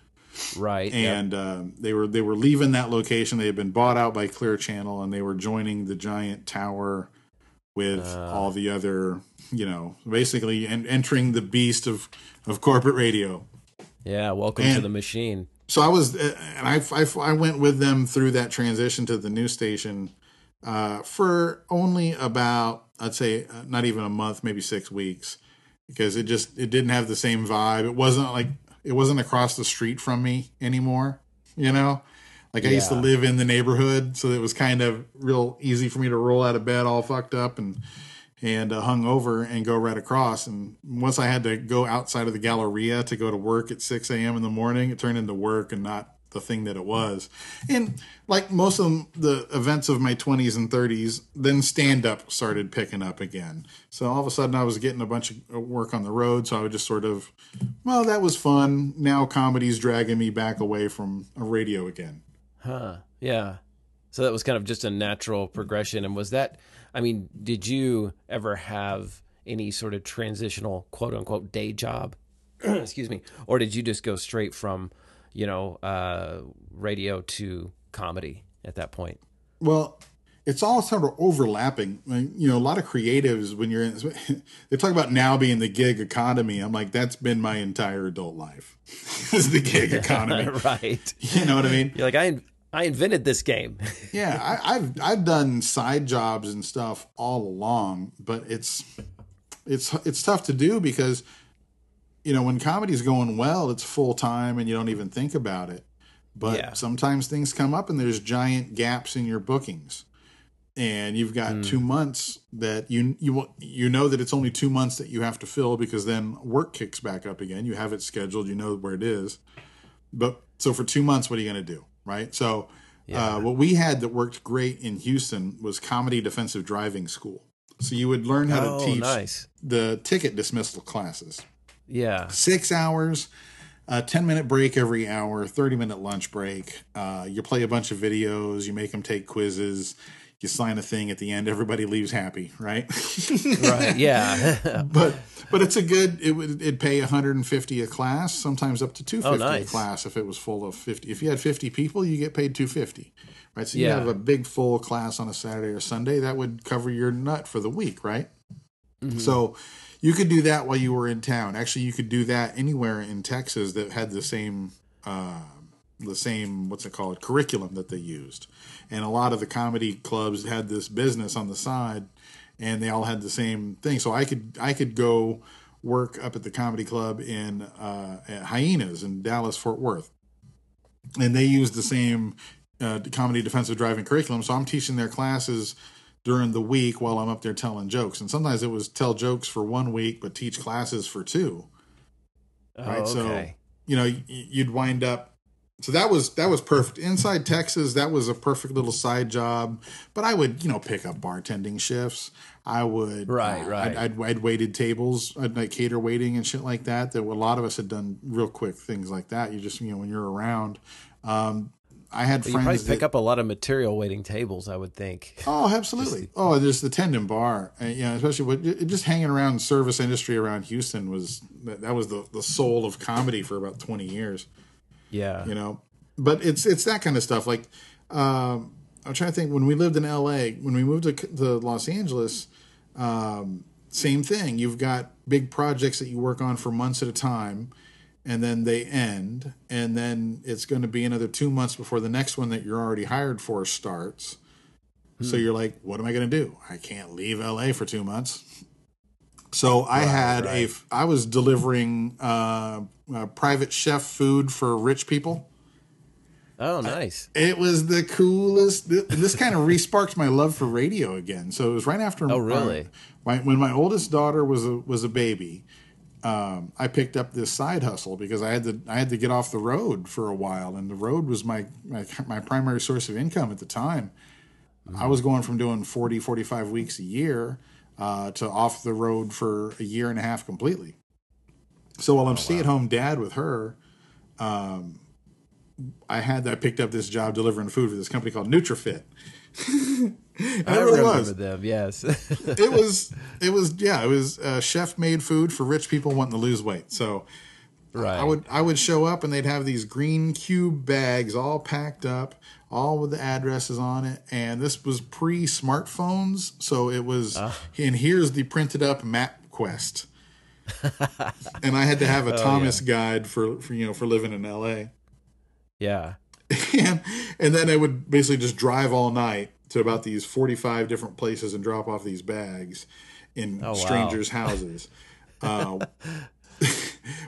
Right. yep. and um, they were they were leaving that location. They had been bought out by Clear Channel, and they were joining the giant tower with all the other, you know, basically en- entering the beast of of corporate radio. Yeah. Welcome to the machine. So I was, uh, and I, I I went with them through that transition to the new station uh, for only about I'd say uh, not even a month, maybe six weeks, because it just it didn't have the same vibe. It wasn't like it wasn't across the street from me anymore. You know, like I used to live in the neighborhood, so it was kind of real easy for me to roll out of bed all fucked up and and uh, hung over and go right across. And once I had to go outside of the Galleria to go to work at 6 a.m. in the morning, it turned into work and not the thing that it was. And like most of the events of my 20s and 30s, then stand up started picking up again. So all of a sudden I was getting a bunch of work on the road. So I would just sort of, well, that was fun. Now comedy's dragging me back away from a radio again. Huh. Yeah. So that was kind of just a natural progression. And was that, I mean, did you ever have any sort of transitional quote unquote day job? Excuse me. Or did you just go straight from, you know, uh, radio to comedy at that point? Well, it's all sort of overlapping. Like, You know, a lot of creatives when you're in, they talk about now being the gig economy. I'm like, that's been my entire adult life. is the gig economy. right. You know what I mean? You're like, I, I invented this game. Yeah, I, I've I've done side jobs and stuff all along, but it's it's it's tough to do because you know when comedy's going well, it's full time and you don't even think about it. But Yeah. sometimes things come up and there's giant gaps in your bookings. and you've got mm. two months that you you you know that it's only two months that you have to fill because then work kicks back up again. You have it scheduled, you know where it is. But so for two months, what are you going to do, right? So yeah. uh, what we had that worked great in Houston was comedy defensive driving school. So you would learn how oh, to teach nice. the ticket dismissal classes. Yeah, six hours a 10 minute break every hour, 30 minute lunch break. Uh, you play a bunch of videos, you make them take quizzes, you sign a thing at the end, everybody leaves happy, right? right, yeah. but but it's a good it would it'd pay 150 a class, sometimes up to 250 oh, nice. a class if it was full of 50. If you had 50 people, you get paid 250. Right? So you yeah. have a big full class on a Saturday or Sunday, that would cover your nut for the week, right? Mm-hmm. So you could do that while you were in town. Actually, you could do that anywhere in Texas that had the same uh, the same what's it called curriculum that they used. And a lot of the comedy clubs had this business on the side, and they all had the same thing. So I could I could go work up at the comedy club in uh, at Hyenas in Dallas Fort Worth, and they used the same uh, comedy defensive driving curriculum. So I'm teaching their classes during the week while I'm up there telling jokes. And sometimes it was tell jokes for one week, but teach classes for two. Oh, right. Okay. So, you know, you'd wind up. So that was that was perfect. Inside Texas, that was a perfect little side job. But I would, you know, pick up bartending shifts. I would, right, uh, right. I'd, I'd, I'd, waited tables, I'd like cater waiting and shit like that. That a lot of us had done real quick things like that. You just, you know, when you're around, um, I had well, friends. You probably pick up a lot of material waiting tables, I would think. Oh, absolutely. Just, oh, there's the tendon bar. And, you know, especially with just hanging around service industry around Houston was that was the the soul of comedy for about 20 years. Yeah. You know, but it's it's that kind of stuff. Like, um, I'm trying to think when we lived in L.A. When we moved to, to Los Angeles, um, same thing. You've got big projects that you work on for months at a time and then they end and then it's going to be another two months before the next one that you're already hired for starts hmm. so you're like what am i going to do i can't leave la for two months so i had right. a i was delivering uh, uh, private chef food for rich people Oh, nice! it was the coolest. This kind of resparked my love for radio again. So it was right after. Oh, really? My, when my oldest daughter was a was a baby, um, I picked up this side hustle because I had to I had to get off the road for a while, and the road was my my, my primary source of income at the time. Mm-hmm. I was going from doing 40, 45 weeks a year uh, to off the road for a year and a half completely. So while I'm oh, stay at home dad with her, um, I had I picked up this job delivering food for this company called NutriFit. I remember was. them. Yes, it was. It was. Yeah, it was uh, chef made food for rich people wanting to lose weight. So, right. I would I would show up and they'd have these green cube bags all packed up, all with the addresses on it. And this was pre smartphones, so it was. Uh. And here's the printed up MapQuest. and I had to have a oh, Thomas yeah. guide for, for you know for living in L.A. Yeah. and and then I would basically just drive all night to about these 45 different places and drop off these bags in oh, strangers' wow. houses. Uh,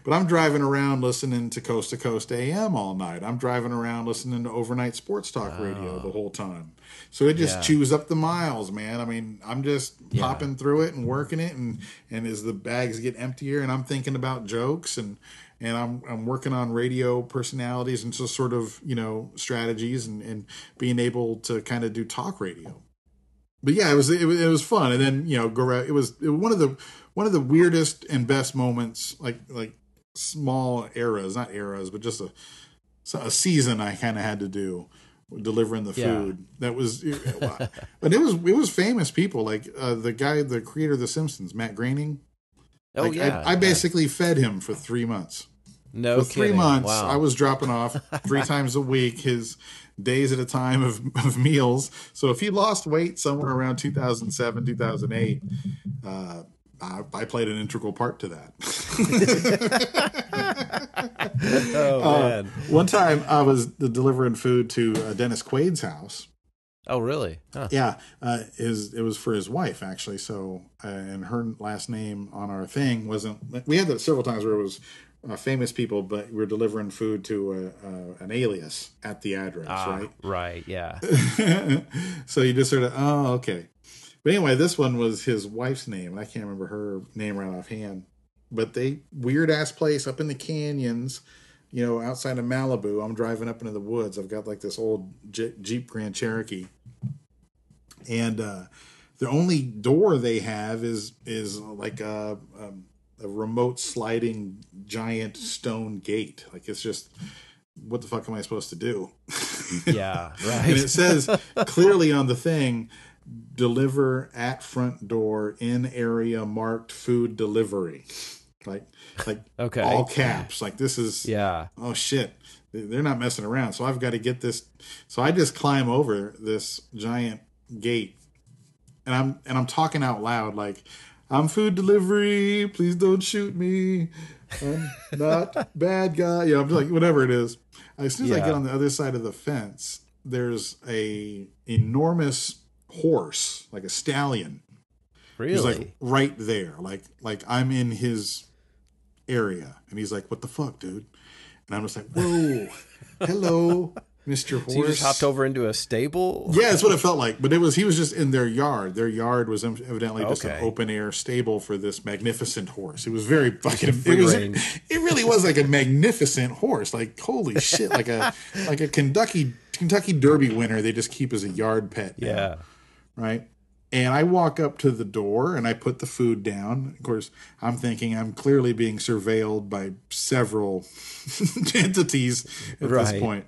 but I'm driving around listening to Coast to Coast AM all night. I'm driving around listening to overnight sports talk oh. radio the whole time. So it just yeah. chews up the miles, man. I mean, I'm just yeah. popping through it and working it, and and as the bags get emptier, and I'm thinking about jokes and and I'm I'm working on radio personalities and just sort of you know strategies and and being able to kind of do talk radio. But yeah, it was it was, it was fun, and then you know go it was, it was one of the one of the weirdest and best moments, like like small eras, not eras, but just a a season I kind of had to do delivering the food. Yeah. That was, but it was it was famous people like uh, the guy, the creator of The Simpsons, Matt Groening. Oh like, yeah, I, I basically fed him for three months. No, for three kidding. months, wow. I was dropping off three times a week his days at a time of, of meals. So if he lost weight somewhere around 2007, 2008, uh, I, I, played an integral part to that. oh uh, man! Uh, one time I was delivering food to uh, Dennis Quaid's house, Oh, really? Huh. Yeah, uh, his it was for his wife actually. So, uh, and her last name on our thing wasn't. We had that several times where it was uh, famous people, but we're delivering food to a, uh, an alias at the address, Ah, right? right. Yeah. so you just sort of, oh, okay. But anyway, this one was his wife's name, and I can't remember her name right offhand. But they weird ass place up in the canyons, you know, outside of Malibu. I'm driving up into the woods. I've got like this old Jeep Grand Cherokee, and uh, the only door they have is is like a, a, a remote sliding giant stone gate. Like it's just, what the fuck am I supposed to do? Yeah. Right. and it says clearly on the thing deliver at front door in area marked food delivery. Like like Okay. all caps. Like this is Yeah. oh shit. They're not messing around. So i've got to get this so i just climb over this giant gate. And i'm and i'm talking out loud like i'm food delivery. Please don't shoot me. I'm not bad guy. Yeah i'm like whatever it is. As soon as i get on the other side of the fence there's a enormous horse like a stallion Really? He's like right there, like like I'm in his area, and he's like, "What the fuck, dude?" And I'm just like, "Whoa, hello, Mister Horse." so you just hopped over into a stable? Yeah, that's what it felt like. But it was he was just in their yard. Their yard was evidently just an open air stable for this magnificent horse. It was very fucking. It was. range. It really was like a magnificent horse. Like holy shit, like a like a Kentucky Kentucky Derby winner. They just keep as a yard pet. now Yeah. Right? And I walk up to the door and I put the food down. Of course, I'm thinking I'm clearly being surveilled by several entities at Right. this point.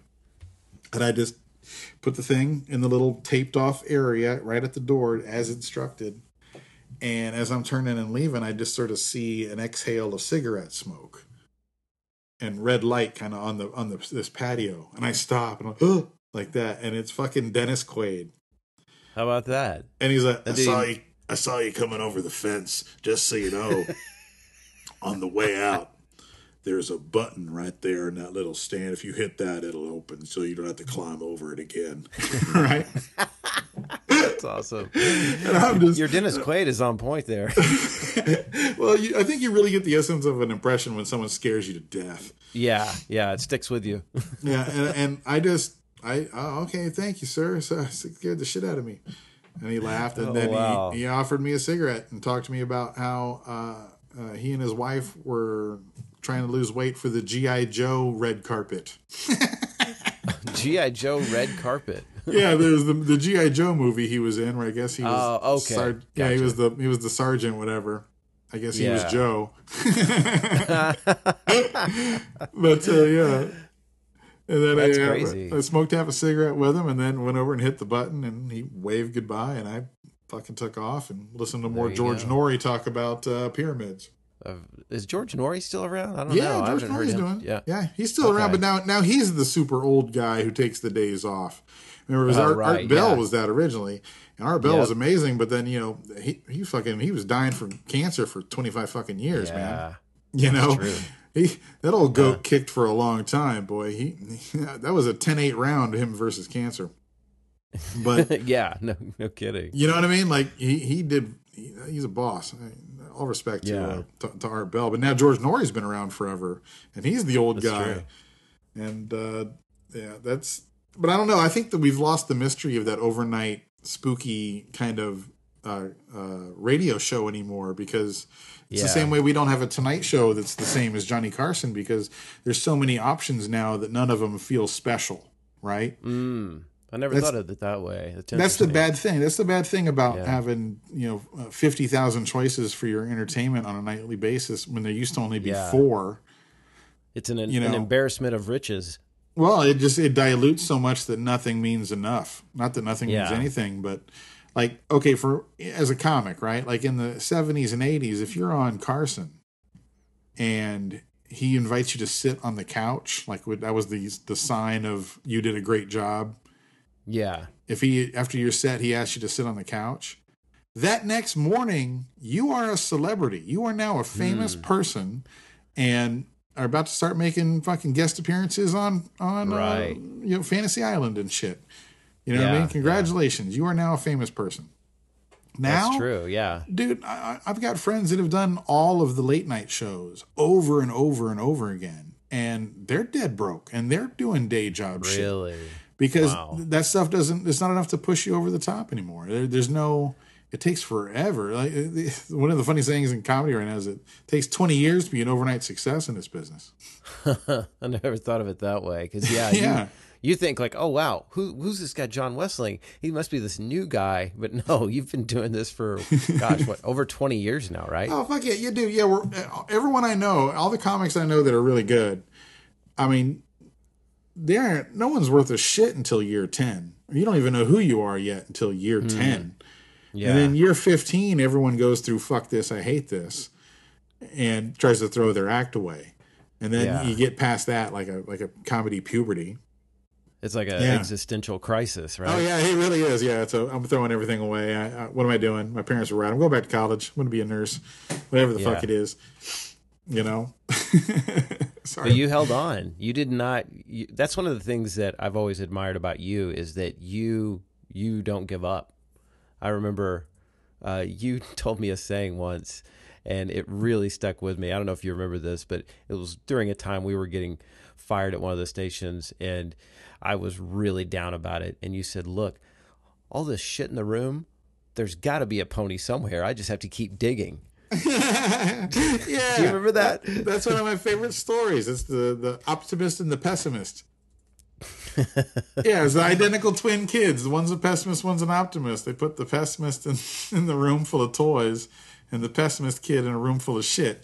And I just put the thing in the little taped off area right at the door as instructed. And as I'm turning and leaving, I just sort of see an exhale of cigarette smoke and red light kind of on the on the this patio. And I stop and I'm like, like that. And it's fucking Dennis Quaid. How about that? And he's like, I That saw you. I saw you coming over the fence. Just so you know, on the way out, there's a button right there in that little stand. If you hit that, it'll open, so you don't have to climb over it again. right? That's awesome. Just Your Dennis Quaid is on point there. well. You, I think you really get the essence of an impression when someone scares you to death. Yeah. Yeah. It sticks with you. Yeah, and, and I just, I oh, okay, thank you, sir. So it scared the shit out of me. And he laughed, and Oh, then wow. he, he offered me a cigarette and talked to me about how uh, uh, he and his wife were trying to lose weight for the GI Joe red carpet. G.I. Joe red carpet. yeah, there's the the GI Joe movie he was in, where I guess he was. Oh, okay. yeah, he was the he was the sergeant, whatever. I guess he was Joe. but uh, yeah. And then That's I, uh, crazy. I smoked half a cigarette with him, and then went over and hit the button, and he waved goodbye, and I fucking took off and listened to more George go. Noory talk about uh, pyramids. Uh, is George Noory still around? I don't Yeah, know. I George heard Noory's doing. Yeah. yeah, he's still around, but now now he's the super old guy who takes the days off. Remember, it was Oh, Art, right, Art Bell yeah. was that originally, and Art Bell Yep. was amazing. But then you know he he fucking he was dying from cancer for twenty five fucking years, man. Yeah. You know, true. He that old goat kicked for a long time, boy. He that was a 10-8 round him versus cancer. But yeah. No. No kidding. you know what I mean? Like he he did. He, he's a boss. All respect to, Yeah. uh, to to Art Bell, but now George Noory's been around forever, and he's the old That's guy. true. And uh, yeah, that's. But I don't know. I think that we've lost the mystery of that overnight spooky kind of uh, uh, radio show anymore because it's the same way we don't have a Tonight Show that's the same as Johnny Carson because there's so many options now that none of them feel special, right? Mm. I never That's- thought of it that way. That's, That's the bad thing. That's the bad thing about Yeah. having you know uh, fifty thousand choices for your entertainment on a nightly basis when there used to only be Yeah. four. It's an, you an embarrassment of riches. Well, it just it dilutes so much that nothing means enough. Not that nothing means anything, but like okay, for as a comic, right? Like in the seventies and eighties, if you're on Carson and he invites you to sit on the couch, like that was the the sign of you did a great job. Yeah. If he after your set he asks you to sit on the couch, that next morning you are a celebrity. You are now a famous Hmm. person, and are about to start making fucking guest appearances on on uh, you know Fantasy Island and shit. You know what I mean? Congratulations, you are now a famous person. Now, That's true. Yeah. dude, I, I've got friends that have done all of the late night shows over and over and over again, and they're dead broke, and they're doing day job shit Really. because Wow. that stuff doesn't. It's not enough to push you over the top anymore. There, there's no. It takes forever. Like one of the funny things in comedy right now is it takes 20 years to be an overnight success in this business. I never thought of it that way. Because yeah, Yeah. You, you think like, oh wow, who who's this guy, John Wessling? He must be this new guy. But no, you've been doing this for gosh, what over twenty years now, right? Oh fuck yeah, you do. Yeah, we're everyone I know, all the comics I know that are really good. I mean, they aren't. No one's worth a shit until year ten. You don't even know who you are yet until year hmm. ten. yeah. And then year fifteen, everyone goes through "fuck this, I hate this," and tries to throw their act away. And then Yeah. you get past that, like a like a comedy puberty. It's like an Yeah. existential crisis, right? Oh yeah, it really is. Yeah, so I'm throwing everything away. I, I, what am I doing? My parents are right. I'm going back to college. I'm going to be a nurse, whatever the fuck it is. You know. Sorry. But you held on. You did not. You, that's one of the things that I've always admired about you is that you you don't give up. I remember uh, you told me a saying once, and it really stuck with me. I don't know if you remember this, but it was during a time we were getting fired at one of the stations, and I was really down about it. And you said, "Look, all this shit in the room." There's got to be a pony somewhere. I just have to keep digging. yeah. Do you remember that? That's one of my favorite stories. It's the the optimist and the pessimist. yeah, it's the identical twin kids. The one's a pessimist, one's an optimist. They put the pessimist in, in the room full of toys and the pessimist kid in a room full of shit.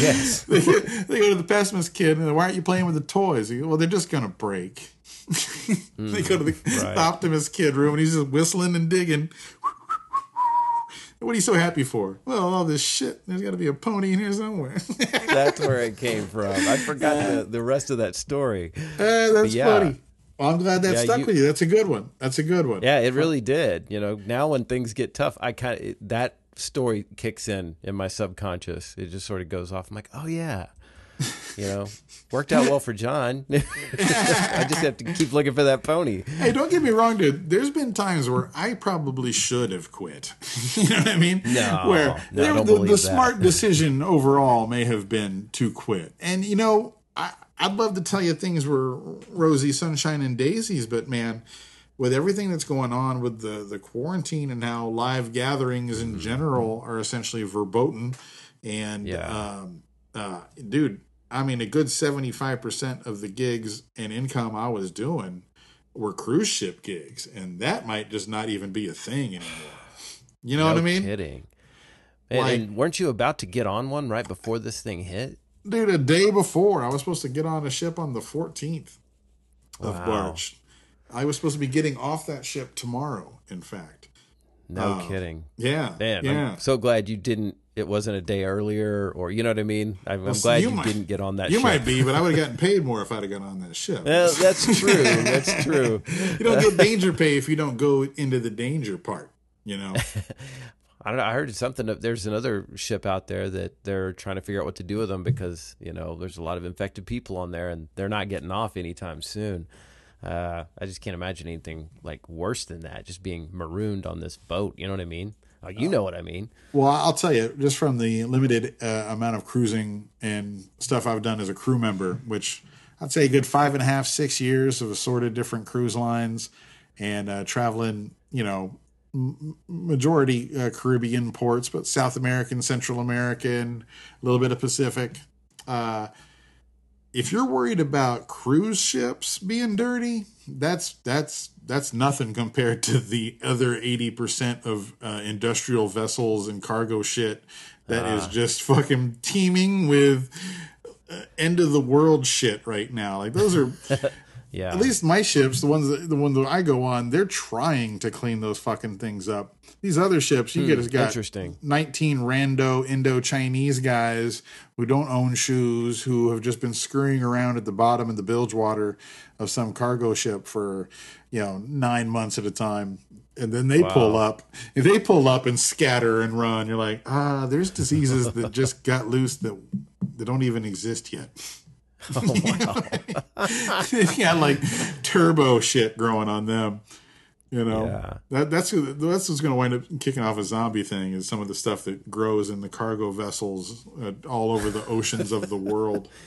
Yes. they, they go to the pessimist kid and why aren't you playing with the toys? Goes, well, they're just gonna break. they go to the, right. the optimist kid room and he's just whistling and digging. What are you so happy for? Well, all this shit. There's got to be a pony in here somewhere. That's where it came from. I forgot the, the rest of that story. Uh, that's Yeah. funny. Well, I'm glad that Yeah, stuck you- with you. That's a good one. That's a good one. Yeah, it really did. You know, now when things get tough, I kind of that story kicks in in my subconscious. It just sort of goes off. I'm like, oh yeah, you know, worked out well for John. I just have to keep looking for that pony. Hey, don't get me wrong, dude. There's been times where I probably should have quit. you know what I mean? No, Where no, there- the, the smart decision overall may have been to quit. And you know, I, I'd love to tell you things were rosy sunshine and daisies, but man, with everything that's going on with the the quarantine and how live gatherings in general are essentially verboten, and Yeah. um, uh, dude, I mean, a good seventy five percent of the gigs and income I was doing were cruise ship gigs, and that might just not even be a thing anymore. You know no what I mean? Kidding. And, Like- and weren't you about to get on one right before this thing hit? Dude, a day before, I was supposed to get on a ship on the 14th of Wow. March. I was supposed to be getting off that ship tomorrow, in fact. No Oh. kidding. Yeah. Man, yeah. I'm so glad you didn't. It wasn't a day earlier, or you know what I mean. I'm, I'm glad you you, might- didn't get on that. you ship. might be, but I would have gotten paid more if I'd have got on that ship. Well, that's true. That's true. you don't get danger pay if you don't go into the danger part, you know? I don't know. I heard something. There's another ship out there that they're trying to figure out what to do with them because you know there's a lot of infected people on there and they're not getting off anytime soon. Uh, I just can't imagine anything like worse than that. Just being marooned on this boat. You know what I mean? Uh, you know what I mean? Well, I'll tell you, just from the limited uh, amount of cruising and stuff I've done as a crew member, which I'd say a good five and a half, six years of assorted different cruise lines and uh, traveling, you know, m- majority uh, Caribbean ports, but South American, Central American, a little bit of Pacific. Uh, if you're worried about cruise ships being dirty, that's that's that's nothing compared to the other 80% of uh, industrial vessels and cargo shit that is just fucking teeming with uh, end of the world shit right now. Like those are Yeah. at least my ships, the ones that the one that I go on, they're trying to clean those fucking things up. These other ships, you get got interesting. 19 rando Indo Chinese guys who don't own shoes, who have just been scurrying around at the bottom of the bilge water of some cargo ship for, you know, nine months at a time. And then they pull up. If they pull up and scatter and run, you're like, ah, there's diseases that just got loose that that don't even exist yet. Oh, wow. yeah, like turbo shit growing on them. You know, Yeah. that that's that's what's going to wind up kicking off a zombie thing is some of the stuff that grows in the cargo vessels uh, all over the oceans of the world.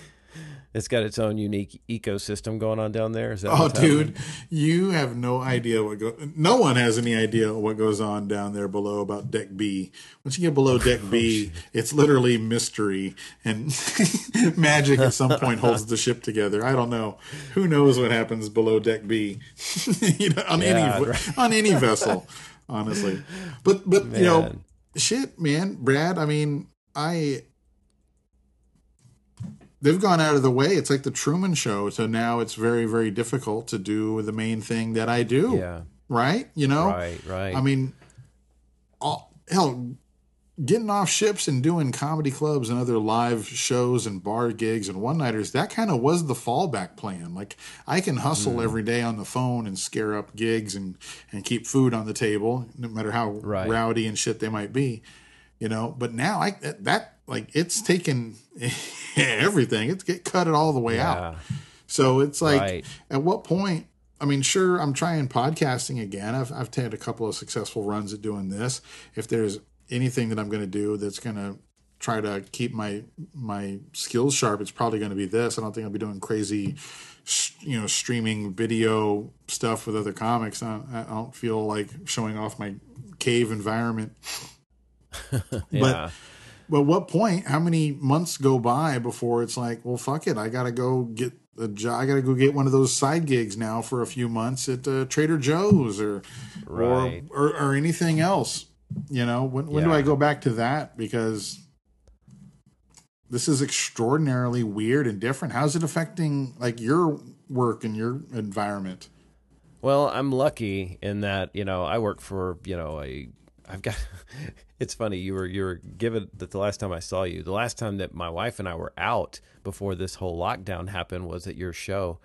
It's got its own unique ecosystem going on down there. Is that Oh, happening? dude, you have no idea what go. No one has any idea what goes on down there below about Deck B. Once you get below Deck oh, B, it's literally mystery and magic. At some point, holds the ship together. I don't know. Who knows what happens below Deck B? you know, on Yeah, any right. on any vessel, honestly. But but you know, shit, man, Brad. I mean, I they've gone out of the way. It's like the Truman Show. So now it's very, very difficult to do the main thing that I do. Yeah. Right? You know? Right. Right. I mean, all, hell, getting off ships and doing comedy clubs and other live shows and bar gigs and one nighters, that kind of was the fallback plan. Like, I can hustle Mm. every day on the phone and scare up gigs and, and keep food on the table, no matter how Right. rowdy and shit they might be, you know? But now, I that, like, it's taken everything, it's get cut it all the way out. So it's like, Right. at what point? I mean, sure, I'm trying podcasting again. I've I've had a couple of successful runs at doing this. If there's anything that I'm going to do that's going to try to keep my my skills sharp, it's probably going to be this. I don't think I'll be doing crazy, you know, streaming video stuff with other comics. I, I don't feel like showing off my cave environment. Yeah. But what point? How many months go by before it's like, well, fuck it, I gotta go get a job. I gotta go get one of those side gigs now for a few months at uh, Trader Joe's or, Right. or, or or anything else. You know, when when do I go back to that? Because this is extraordinarily weird and different. How's it affecting like your work and your environment? Well, I'm lucky in that you know I work for you know a I've got. It's funny you were you were given that the last time I saw you, the last time that my wife and I were out before this whole lockdown happened was at your show,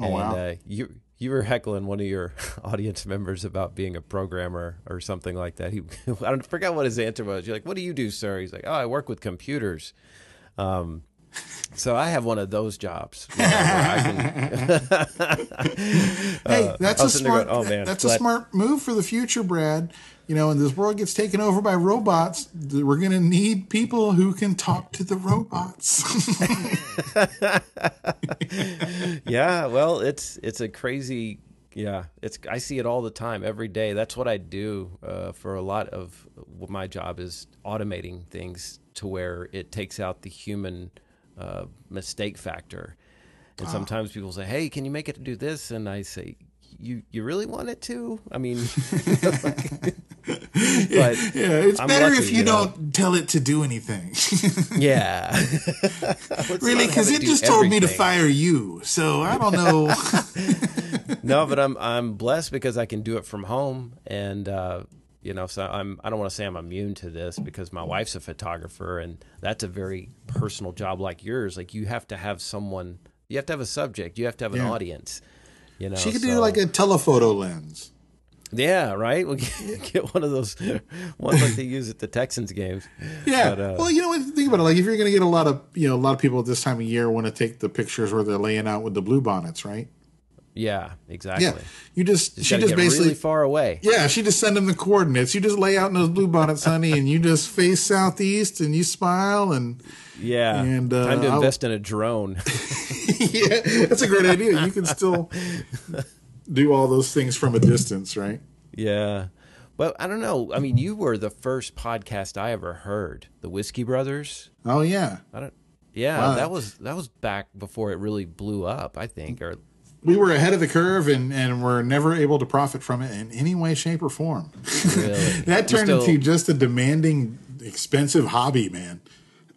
Oh, and wow. uh, you you were heckling one of your audience members about being a programmer or something like that. He I don't forget what his answer was. You're like, "What do you do, sir?" He's like, "Oh, I work with computers." Um, so I have one of those jobs. you know, can- Hey, that's I a was sitting there smart. going, "Oh, man, that's a smart move for the future, Brad. You know, when this world gets taken over by robots, we're going to need people who can talk to the robots. yeah well it's it's a crazy yeah it's i see it all the time every day. That's what i do uh, for a lot of my job is automating things to where it takes out the human uh, mistake factor. And sometimes people say hey can you make it to do this? And i say you you really want it to i mean but yeah, it's I'm better lucky, if you, you know. don't tell it to do anything. yeah really, because it just told me to fire you. So I don't know. no, but I'm I'm blessed because I can do it from home, and uh, you know, so I'm I don't want to say I'm immune to this because my wife's a photographer, and that's a very personal job like yours. Like you have to have someone, you have to have a subject, you have to have an Yeah. audience. You know, she could do like a telephoto lens. yeah, right. We'll get, get one of those ones like they use at the Texans games. Yeah. But, uh, well, you know what? Think about it. Like, if you're going to get a lot of, you know, a lot of people at this time of year want to take the pictures where they're laying out with the blue bonnets, right? Yeah, exactly. Yeah. You just, Just she just basically, really far away. yeah, she just send them the coordinates. You just lay out in those blue bonnets, honey, and you just face southeast and you smile and Yeah, And, uh, time to I'll- invest in a drone. yeah, that's a great idea. You can still do all those things from a distance, right? Yeah. Well, I don't know. I mean, you were the first podcast I ever heard, the Whiskey Brothers. Oh yeah, I don't. Yeah, Wow. that was that was back before it really blew up. I think, or we were ahead of the curve and and were never able to profit from it in any way, shape, or form. really that turned still- into just a demanding, expensive hobby, man.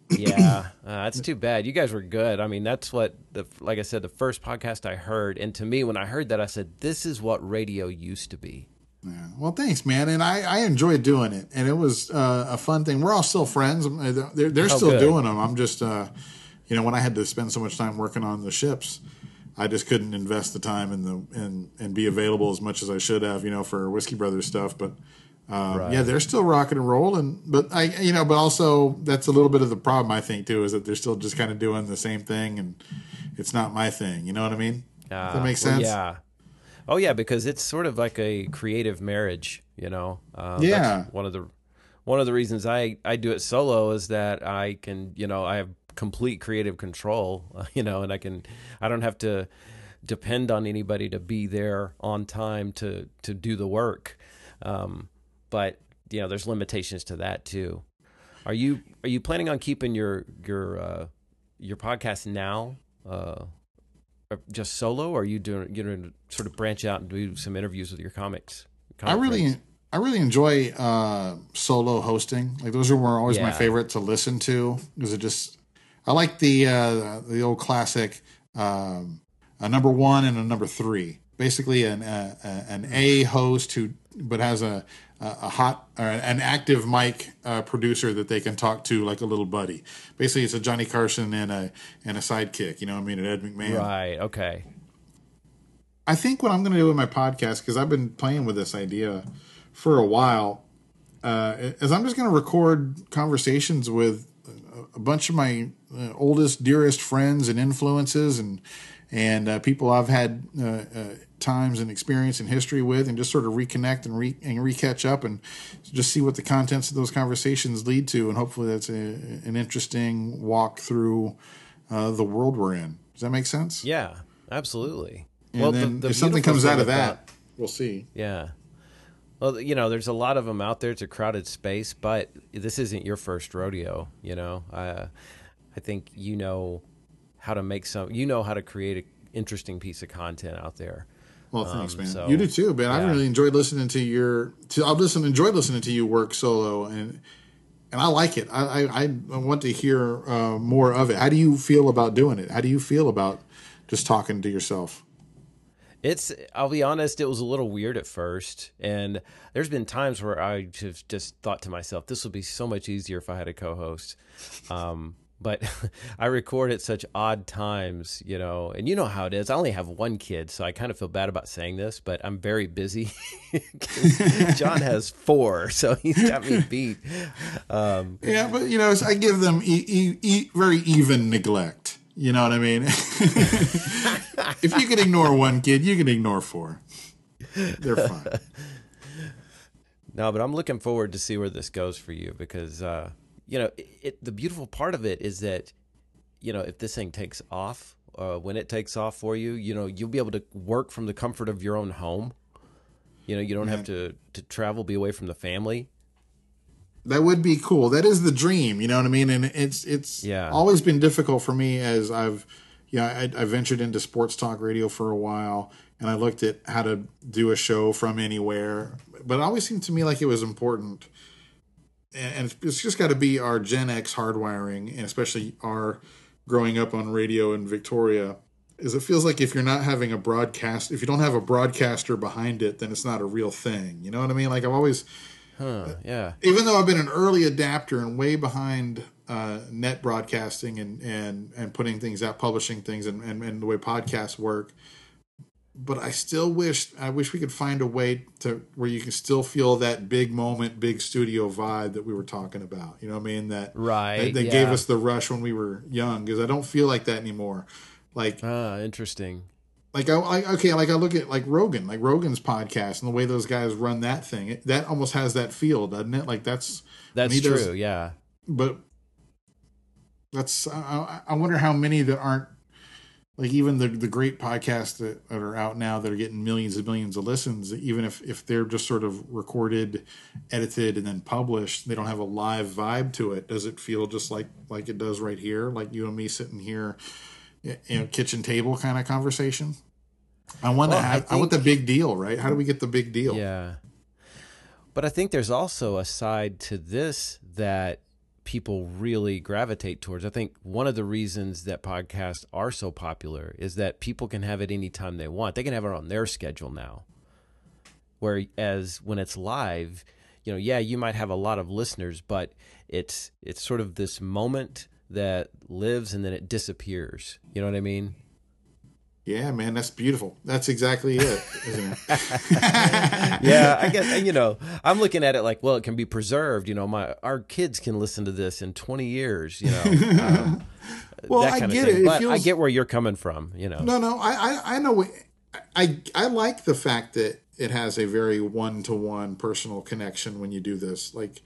yeah, uh, that's too bad. You guys were good. I mean, that's what the like I said, the first podcast I heard, and to me, when I heard that, I said, "This is what radio used to be." Yeah. Well, thanks, man, and I, I enjoyed doing it, and it was uh, a fun thing. We're all still friends. They're, they're still Oh, good. doing them. I'm just, uh, you know, when I had to spend so much time working on the ships, I just couldn't invest the time and the and and be available as much as I should have, you know, for Whiskey Brothers stuff. But um, Right. yeah, they're still rocking and rolling. But I, you know, but also that's a little bit of the problem I think too is that they're still just kind of doing the same thing, and it's not my thing. You know what I mean? Uh, that make well, sense? yeah. Oh yeah, because it's sort of like a creative marriage, you know. Uh, yeah. one of the one of the reasons I I do it solo is that I can, you know, I have complete creative control, you know, and I can I don't have to depend on anybody to be there on time to to do the work. Um, but you know, there's limitations to that too. Are you are you planning on keeping your your uh, your podcast now uh, just solo, or are you doing you know sort of branch out and do some interviews with your comics? I really friends? I really enjoy uh, solo hosting. Like those are always yeah. my favorite to listen to because it just I like the uh, the old classic um, a number one and a number three. Basically, an uh, an A host who but has a a hot or an active mic uh, producer that they can talk to like a little buddy. Basically, it's a Johnny Carson and a and a sidekick. You know what I mean? An Ed McMahon. Right. Okay. I think what I'm going to do with my podcast because I've been playing with this idea for a while. Uh, is I'm just going to record conversations with a bunch of my uh, oldest, dearest friends and influences, and and uh, people I've had uh, uh, times and experience and history with, and just sort of reconnect and re and recatch up, and just see what the contents of those conversations lead to, and hopefully that's a, an interesting walk through uh, the world we're in. Does that make sense? Yeah, absolutely. And well, then the, the if something comes out of that, we'll see. Yeah. Well, you know, there's a lot of them out there. It's a crowded space, but this isn't your first rodeo. You know, I, I think you know how to make some. You know how to create an interesting piece of content out there. Well, thanks, um, man. So, you do too, man. Yeah. I really enjoyed listening to your. To, I've listened, enjoyed listening to you work solo, and and I like it. I I, I want to hear uh, more of it. How do you feel about doing it? How do you feel about just talking to yourself? It's. I'll be honest. It was a little weird at first, and there's been times where I have just thought to myself, "This would be so much easier if I had a co-host." Um, but I record at such odd times, you know, and you know how it is. I only have one kid, so I kind of feel bad about saying this, but I'm very busy. John has four, so he's got me beat. Um, yeah, but you know, I give them e- e- e- very even neglect. You know what I mean? if you can ignore one kid, you can ignore four. They're fine. No, but I'm looking forward to see where this goes for you because. Uh, you know, it, it, the beautiful part of it is that, you know, if this thing takes off, uh, when it takes off for you, you know, you'll be able to work from the comfort of your own home. You know, you don't have to to travel, be away from the family. That would be cool. That is the dream. You know what I mean? And it's it's yeah. always been difficult for me as I've yeah I, I ventured into sports talk radio for a while, and I looked at how to do a show from anywhere. But it always seemed to me like it was important and it's just got to be our Gen X hardwiring, and especially our growing up on radio in Victoria, is it feels like if you're not having a broadcast, if you don't have a broadcaster behind it, then it's not a real thing. You know what I mean? Like I've always, huh, yeah. Even though I've been an early adapter and way behind uh, net broadcasting and and and putting things out, publishing things, and, and and the way podcasts work, but I still wish I wish we could find a way to where you can still feel that big moment, big studio vibe that we were talking about. You know what I mean? That right. That, yeah. gave us the rush when we were young because I don't feel like that anymore. Like ah, interesting. Like I, I, okay, like I look at like Rogan, like Rogan's podcast and the way those guys run that thing. It, that almost has that feel, doesn't it? Like that's that's true. Does, yeah. But that's I, I wonder how many that aren't like even the the great podcasts that, that are out now that are getting millions and millions of listens even if if they're just sort of recorded edited and then published they don't have a live vibe to it does it feel just like like it does right here like you and me sitting here you know kitchen table kind of conversation i want well, to have, I, think, I want the big deal right how do we get the big deal yeah but i think there's also a side to this that people really gravitate towards. I think one of the reasons that podcasts are so popular is that people can have it anytime they want. They can have it on their schedule now. Whereas when it's live, you know, yeah, you might have a lot of listeners, but it's it's sort of this moment that lives and then it disappears. You know what I mean? Yeah, man, that's beautiful. That's exactly it, isn't it? yeah, I guess you know. I'm looking at it like, well, it can be preserved. You know, my our kids can listen to this in 20 years. You know, um, well, I get it. it feels... I get where you're coming from. You know, no, no, I, I, I know. I I like the fact that it has a very one to one personal connection when you do this. Like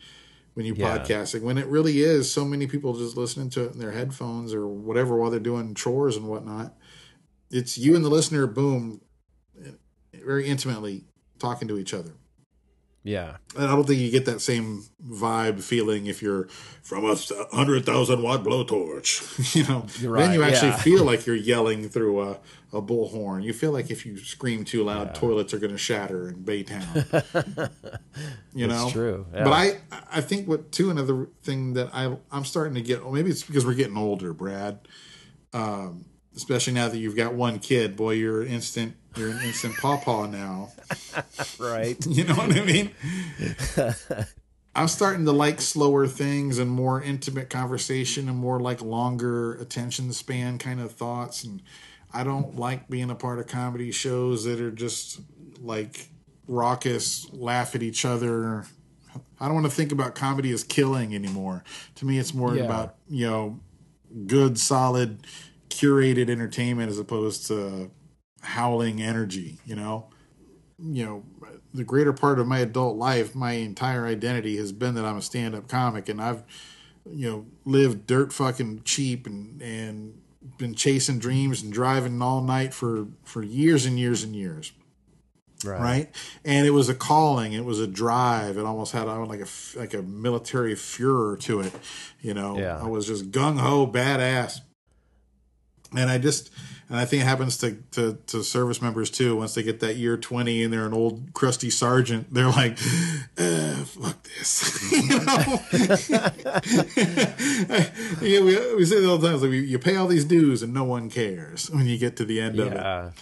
when you Yeah. podcasting, when it really is so many people just listening to it in their headphones or whatever while they're doing chores and whatnot. It's you and the listener, boom, very intimately talking to each other. Yeah. And I don't think you get that same vibe feeling if you're from a hundred thousand watt blowtorch. you know, You're then you actually yeah. feel like you're yelling through a, a bullhorn. You feel like if you scream too loud, toilets are going to shatter in Baytown. you know, That's true, yeah. But I, I think what too another thing that I I'm starting to get. Well, maybe it's because we're getting older, Brad. Um, especially now that you've got one kid, boy, you're instant. You're an instant pawpaw now. Right. You know what I mean? I'm starting to like slower things and more intimate conversation and more like longer attention span kind of thoughts. And I don't like being a part of comedy shows that are just like raucous, laugh at each other. I don't want to think about comedy as killing anymore. To me, it's more Yeah. about, you know, good, solid, curated entertainment as opposed to howling energy, you know? you know, the greater part of my adult life, my entire identity has been that I'm a stand up comic and I've, you know, lived dirt fucking cheap and, and been chasing dreams and driving all night for, for years and years and years. Right. Right. And it was a calling. It was a drive. It almost had like a like a military furor to it. You know, Yeah. I was just gung ho badass. And I just, and I think it happens to, to, to service members too. Once they get that year 20 and they're an old crusty sergeant, they're like, uh, fuck this. you know? yeah, we, we say it all the time. Like, you pay all these dues and no one cares when you get to the end of it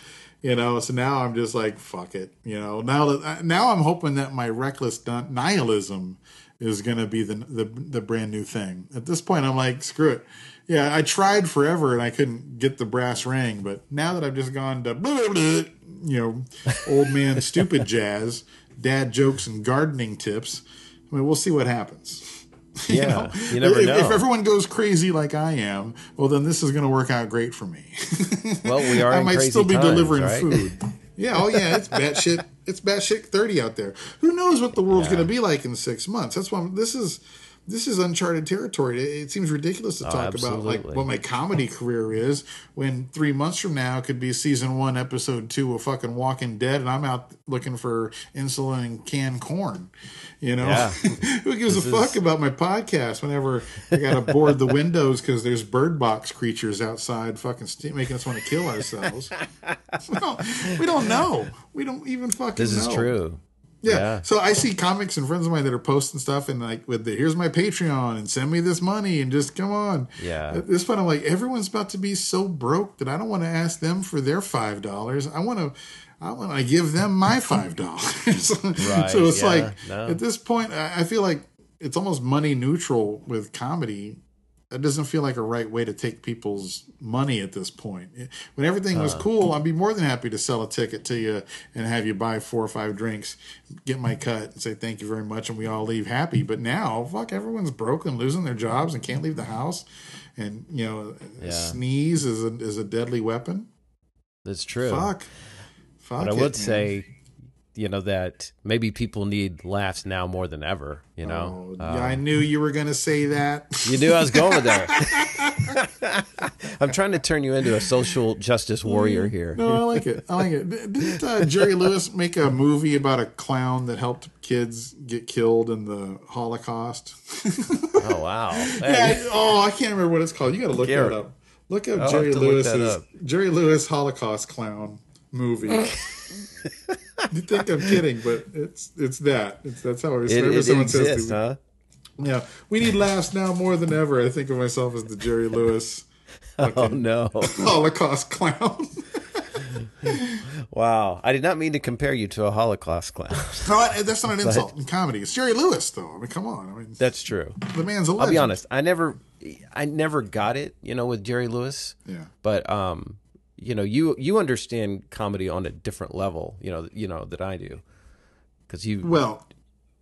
you know so now i'm just like fuck it you know now that now i'm hoping that my reckless nihilism is going to be the, the the brand new thing at this point i'm like screw it yeah i tried forever and i couldn't get the brass ring but now that i've just gone to blah, blah, you know old man stupid jazz dad jokes and gardening tips i mean we'll see what happens Yeah. know? You never if, know. if everyone goes crazy like I am, well, then this is going to work out great for me. Well, we are I in might crazy still be times, delivering right? food. Yeah, oh yeah, it's batshit. It's batshit thirty out there. Who knows what the world's going to be like in six months? That's why I'm, this is this is uncharted territory. It, it seems ridiculous to oh, talk about like what my comedy career is when three months from now could be season one, episode two of fucking Walking Dead, and I'm out looking for insulin and canned corn. You know, Yeah. who gives a fuck about my podcast whenever I got to board the windows because there's bird box creatures outside fucking st- making us want to kill ourselves. we, don't, we don't know. We don't even fucking This is know. true. Yeah. Yeah. So I see comics and friends of mine that are posting stuff and like with the here's my Patreon and send me this money and just come on. Yeah. At this point I'm like, everyone's about to be so broke that I don't want to ask them for their five dollars. I want to I want to give them my five dollars. Right, So it's yeah, like no. at this point I feel like it's almost money neutral with comedy. That doesn't feel like a right way to take people's money at this point. When everything was uh. cool, I'd be more than happy to sell a ticket to you and have you buy four or five drinks, get my cut, and say thank you very much, and we all leave happy. But now, fuck, everyone's broken, losing their jobs, and can't leave the house. And you know, Yeah. sneeze is a is a deadly weapon. That's true. Fuck, fuck. But I it, would man. say, you know, that maybe people need laughs now more than ever. You Oh, know, yeah, Uh, I knew you were gonna say that. you knew I was going there. I'm trying to turn you into a social justice warrior here. No, I like it. I like it. Didn't uh, Jerry Lewis make a movie about a clown that helped kids get killed in the Holocaust? Oh wow! Hey, Yeah, oh, I can't remember what it's called. You got to look Garrett. that up. Look up I'll Jerry look Lewis's up. Jerry Lewis Holocaust clown movie. you think I'm kidding, but it's it's that. It's that's how it, it, it someone says to huh? Yeah, we need laughs now more than ever. I think of myself as the Jerry Lewis Oh no! Holocaust clown. Wow! I did not mean to compare you to a Holocaust clown. no, that's not an insult in comedy. It's Jerry Lewis, though. I mean, come on. I mean, That's true. the man's a legend. I'll be honest. I never, I never got it. You know, with Jerry Lewis. Yeah. But um, you know, you you understand comedy on a different level. You know, you know that I do, because you Well,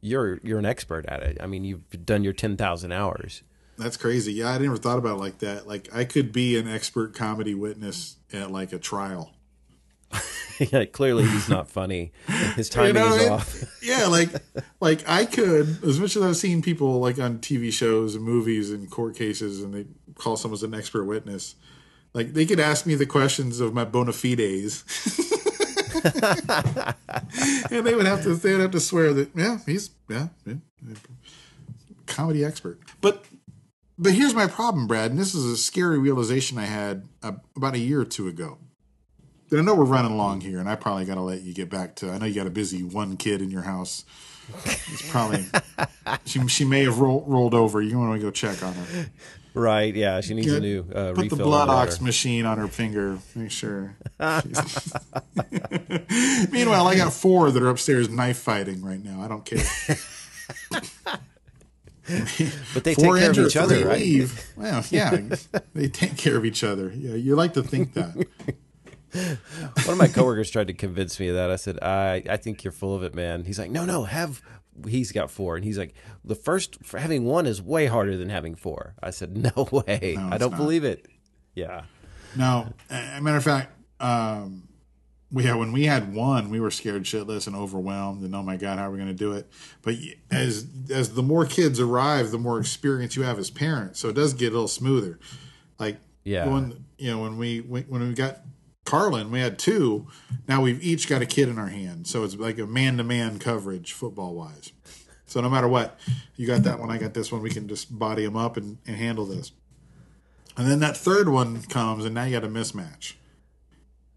you're you're an expert at it. I mean, you've done your ten thousand hours. That's crazy. Yeah, I never thought about it like that. Like I could be an expert comedy witness at like a trial. yeah, clearly he's not funny. His timing You know, is it- off. yeah, like like I could, as much as I've seen people like on TV shows and movies and court cases, and they call someone as an expert witness. Like they could ask me the questions of my bona fides, and they would have to they would have to swear that yeah he's yeah, yeah comedy expert. But but here's my problem, Brad, and this is a scary realization I had uh, about a year or two ago. And I know we're running along here, and I probably got to let you get back to. I know you got a busy one kid in your house. It's probably she. She may have roll, rolled over. You want to go check on her. Right? Yeah, she needs a new uh, Put the blood ox machine on her finger. Make sure. Meanwhile, I got four that are upstairs knife fighting right now. I don't care. But they Four take care of each other, right? leave. Well, yeah, they take care of each other. Yeah, you like to think that. One of my coworkers tried to convince me of that. I said, I, I think you're full of it, man. He's like, no, no, have. He's got four, and he's like, the first for having one is way harder than having four. I said, no way, No, I don't not. believe it. Yeah, No, a matter of fact, um, we yeah, when we had one, we were scared shitless and overwhelmed, and oh my god, how are we going to do it? But as as the more kids arrive, the more experience you have as parents, so it does get a little smoother. Like Yeah. when you know when we when we got Carlin, we had two. Now we've each got a kid in our hand, so it's like a man to man coverage football wise. So no matter what, you got that one, I got this one. We can just body them up and, and handle this. And then that third one comes, and now you got a mismatch,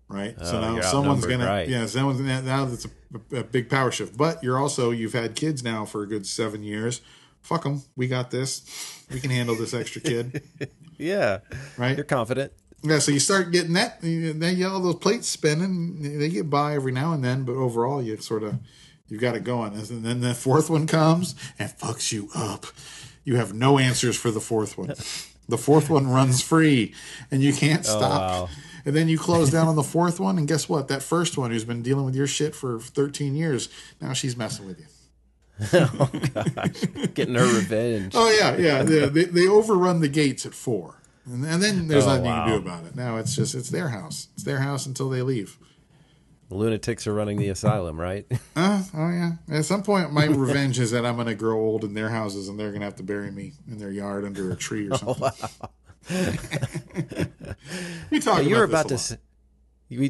right? so Oh, now someone's gonna, right. yeah, someone's now now that's a, a big power shift. But you're also you've had kids now for a good seven years. Fuck them, we got this. We can handle this extra kid, yeah, right? you're confident. Yeah, so you start getting that. Then you all those plates spinning. They get by every now and then, but overall, you sort of you've got it going. And then the fourth one comes and fucks you up. You have no answers for the fourth one. The fourth one runs free, and you can't oh, stop. wow. And then you close down on the fourth one, and guess what? That first one, who's been dealing with your shit for 13 years, now she's messing with you. Oh, getting her revenge. Oh yeah, yeah. They, they, they overrun the gates at four, and, and then there's Oh, nothing you can do about it. Now it's just it's their house. It's their house until they leave. Lunatics are running the asylum, right? Uh, oh yeah. At some point, my revenge is that I'm going to grow old in their houses, and they're going to have to bury me in their yard under a tree or Oh, something. we talk you were about, to. Say, you,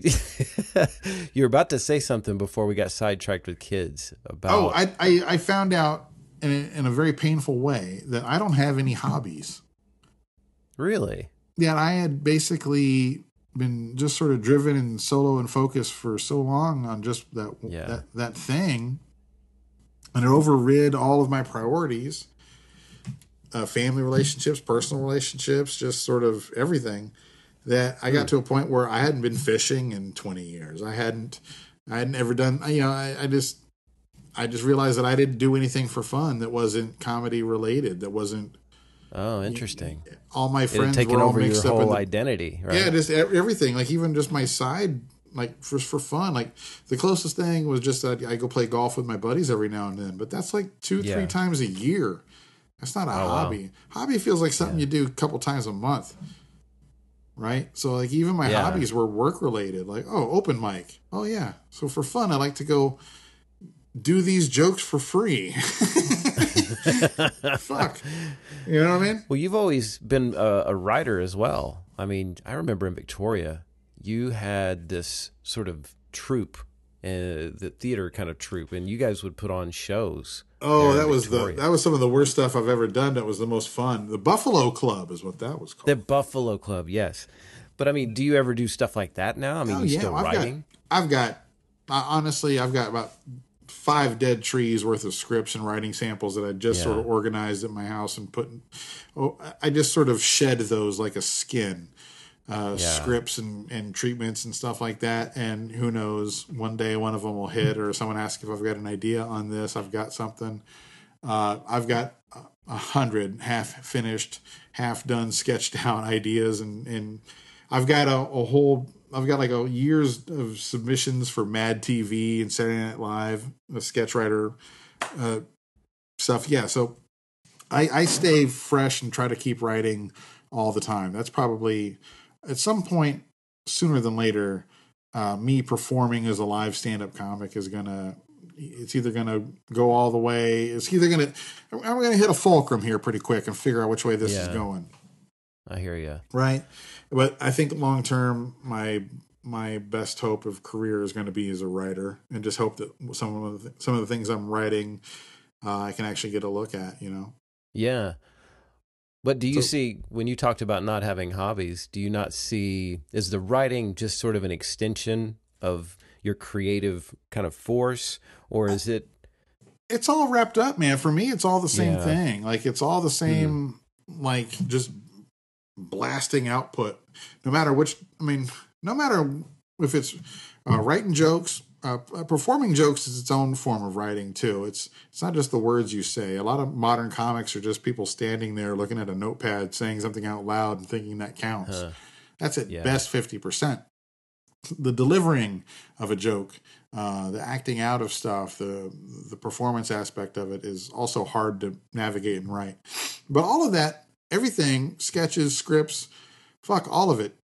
you were about to say something before we got sidetracked with kids about. Oh, I, I I found out in a, in a very painful way that I don't have any hobbies. Really? that I had basically been just sort of driven and solo and focused for so long on just that Yeah. that that thing, and it overrid all of my priorities, uh, family relationships, personal relationships, just sort of everything. That I got to a point where I hadn't been fishing in twenty years. I hadn't, I hadn't ever done. You know, I, I just, I just realized that I didn't do anything for fun that wasn't comedy related. That wasn't Oh, interesting. all my It friends taken were all over your mixed up in whole the identity, right? yeah, just everything. Like even just my side, like for for fun. Like the closest thing was just that I go play golf with my buddies every now and then. But that's like two, Yeah. three times a year. That's not a oh, wow. hobby. Hobby feels like something you do a couple times a month, right? So like even my Yeah. hobbies were work related. Like oh, open mic. Oh yeah. So for fun, I like to go do these jokes for free. Fuck. You know what I mean? Well, you've always been a, a writer as well. I mean, I remember in Victoria, you had this sort of troupe, uh, the theater kind of troupe, and you guys would put on shows. Oh, that was the that was some of the worst stuff I've ever done. That was the most fun. The Buffalo Club is what that was called. The Buffalo Club, yes. But I mean, do you ever do stuff like that now? I mean, oh you yeah, still I've writing? got I've got uh, honestly I've got about five dead trees worth of scripts and writing samples that I just sort of organized at my house and put. Oh, I just sort of shed those like a skin. Uh, Yeah. Scripts and, and treatments and stuff like that, and who knows? One day one of them will hit, or someone asks if I've got an idea on this. I've got something. Uh, I've got a- a hundred half finished, half done, sketched out ideas, and and I've got a, a whole. I've got like a years of submissions for Mad TV and Saturday Night Live, a sketch writer uh, stuff. Yeah, so I, I stay fresh and try to keep writing all the time. That's probably at some point sooner than later. uh, me performing as a live stand up comic is gonna it's either gonna go all the way. It's either gonna I'm gonna hit a fulcrum here pretty quick and figure out which way this yeah. is going. I hear you. Right, but I think long term, my my best hope of career is going to be as a writer, and just hope that some of the, some of the things I'm writing, uh, I can actually get a look at. You know. Yeah. But do you so, see when you talked about not having hobbies? Do you not see is the writing just sort of an extension of your creative kind of force, or is it? It's all wrapped up, man. For me, it's all the same yeah. thing. Like it's all the same, mm-hmm. like just blasting output. No matter which, I mean, no matter if it's uh, writing jokes, uh, performing jokes is its own form of writing too. It's it's not just the words you say. A lot of modern comics are just people standing there looking at a notepad, saying something out loud, and thinking that counts. Huh. That's at yeah. best fifty percent. The delivering of a joke, uh, the acting out of stuff, the the performance aspect of it is also hard to navigate and write. But all of that, everything, sketches, scripts, fuck all of it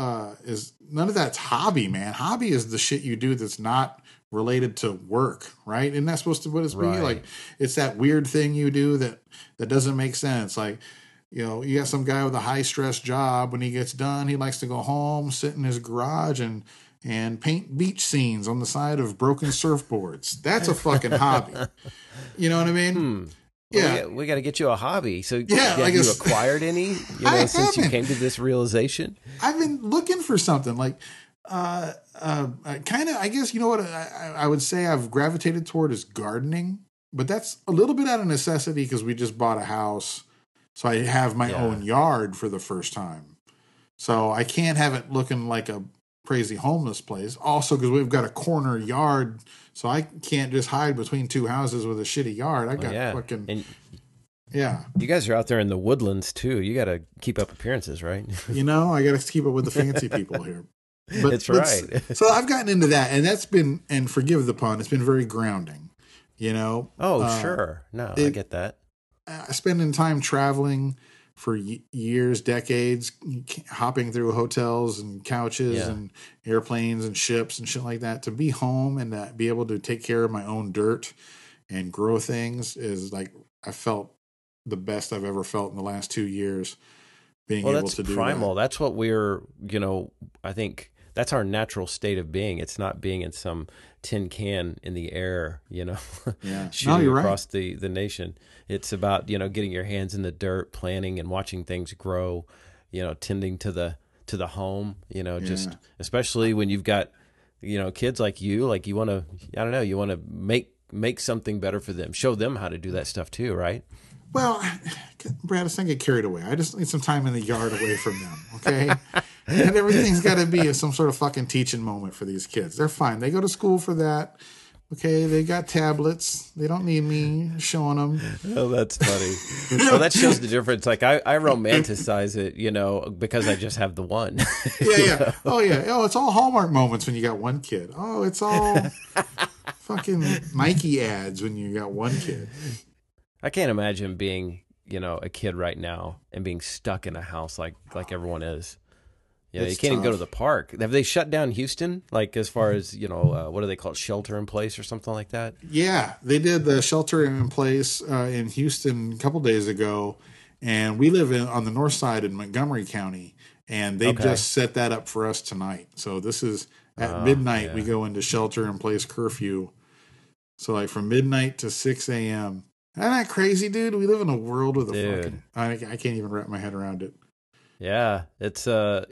uh, is none of that's hobby, man. Hobby is the shit you do that's not related to work, right? Isn't that supposed to what it's right. be like? It's that weird thing you do that that doesn't make sense. Like, you know, you got some guy with a high stress job. When he gets done, he likes to go home, sit in his garage, and and paint beach scenes on the side of broken surfboards. That's a fucking hobby. You know what I mean? Hmm. Yeah, we, we got to get you a hobby. So, yeah, have you acquired any? You know, since you came to this realization, I've been looking for something like, uh, uh, kind of. I guess you know what I, I would say I've gravitated toward is gardening, but that's a little bit out of necessity because we just bought a house, so I have my yeah. own yard for the first time. So I can't have it looking like a crazy homeless place. Also, because we've got a corner yard, so I can't just hide between two houses with a shitty yard. I got yeah. fucking. And yeah. You guys are out there in the Woodlands too. You got to keep up appearances, right? you know, I got to keep up with the fancy people here. But, it's right. so I've gotten into that, and that's been, and forgive the pun, it's been very grounding. You know. Oh, uh, sure. No, it, I get that. Uh, spending time traveling, for years, decades, hopping through hotels and couches yeah. and airplanes and ships and shit like that. To be home and to be able to take care of my own dirt and grow things is like I felt the best I've ever felt in the last two years. Being well, able to do primal. That. That's what we're, you know, I think that's our natural state of being. It's not being in some tin can in the air, you know, yeah. shooting no, across right. the, the nation. It's about, you know, getting your hands in the dirt, planting and watching things grow, you know, tending to the to the home, you know, just especially when you've got, you know, kids like you, like you want to I don't know, you want to make make something better for them. Show them how to do that stuff too, right? Well, Brad, let's not get carried away. I just need some time in the yard away from them, okay? and everything's got to be some sort of fucking teaching moment for these kids. They're fine. They go to school for that. Okay, they got tablets. They don't need me showing them. Oh, that's funny. well, that shows the difference. Like I, I romanticize it, you know, because I just have the one. yeah, yeah. Oh, yeah. Oh, it's all Hallmark moments when you got one kid. Oh, it's all fucking Nike ads when you got one kid. I can't imagine being, you know, a kid right now and being stuck in a house like like everyone is. Yeah, it's you can't tough. even go to the park. Have they shut down Houston? Like as far as you know, uh, what do they call it, shelter in place or something like that? Yeah, they did the shelter in place uh, in Houston a couple days ago, and we live in, on the north side in Montgomery County, and they okay. just set that up for us tonight. So this is at uh, midnight yeah. we go into shelter in place curfew. So like from midnight to six a.m. Isn't that crazy, dude? We live in a world with a dude. fucking. I, I can't even wrap my head around it. Yeah, it's uh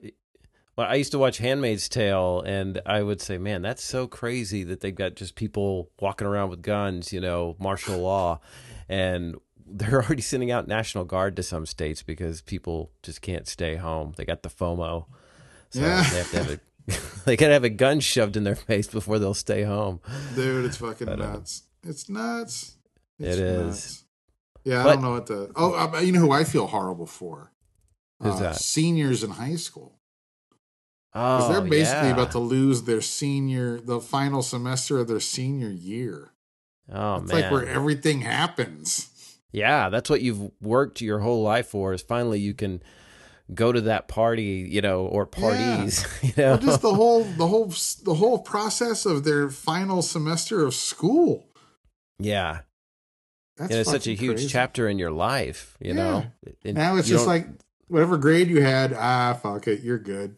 well, I used to watch Handmaid's Tale, and I would say, man, that's so crazy that they've got just people walking around with guns, you know, martial law, and they're already sending out National Guard to some states because people just can't stay home. They got the FOMO, so yeah. they have to have a they gotta have a gun shoved in their face before they'll stay home. Dude, it's fucking but, nuts. It's nuts. It's it is. Nuts. Yeah, I don't know what the. Oh, you know who I feel horrible for? Who's uh, that? Seniors in high school. Oh, they're basically yeah. about to lose their senior, the final semester of their senior year. Oh it's man, like where everything happens. Yeah, that's what you've worked your whole life for. Is finally you can go to that party, you know, or parties. Yeah. You know, well, just the whole the whole the whole process of their final semester of school. Yeah, That's and it's such a huge crazy. chapter in your life. You yeah. know, and now it's just like whatever grade you had. Ah, fuck it, you're good.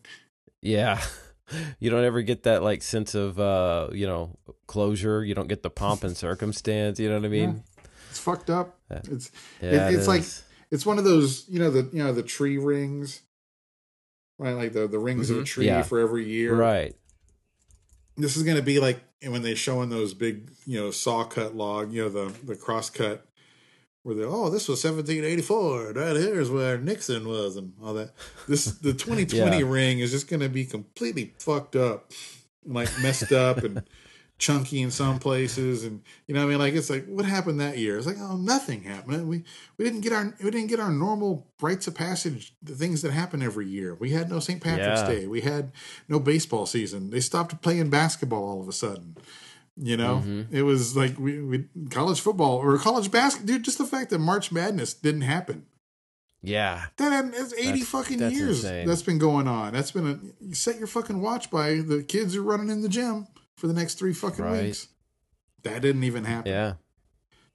Yeah. You don't ever get that like sense of uh, you know, closure. You don't get the pomp and circumstance, you know what I mean? Yeah. It's fucked up. It's yeah, it, it's it like it's one of those, you know, the you know the tree rings, right? Like the the rings mm-hmm. of a mm-hmm. tree for every year, right? This is going to be like when they show in those big, you know, saw cut log, you know, the the cross cut, where they oh this was 1784, right here's where Nixon was and all that. This the 2020 yeah. ring is just going to be completely fucked up, like messed up and chunky in some places and you know I mean like it's like what happened that year it's like oh nothing happened we we didn't get our we didn't get our normal rites of passage the things that happen every year we had no St. Patrick's yeah. Day we had no baseball season they stopped playing basketball all of a sudden you know mm-hmm. it was like we, we college football or college basketball dude just the fact that March Madness didn't happen yeah. That that's 80 that's, fucking that's years insane. that's been going on. That's been a you set your fucking watch by the kids who are running in the gym for the next three fucking right. weeks. That didn't even happen. Yeah.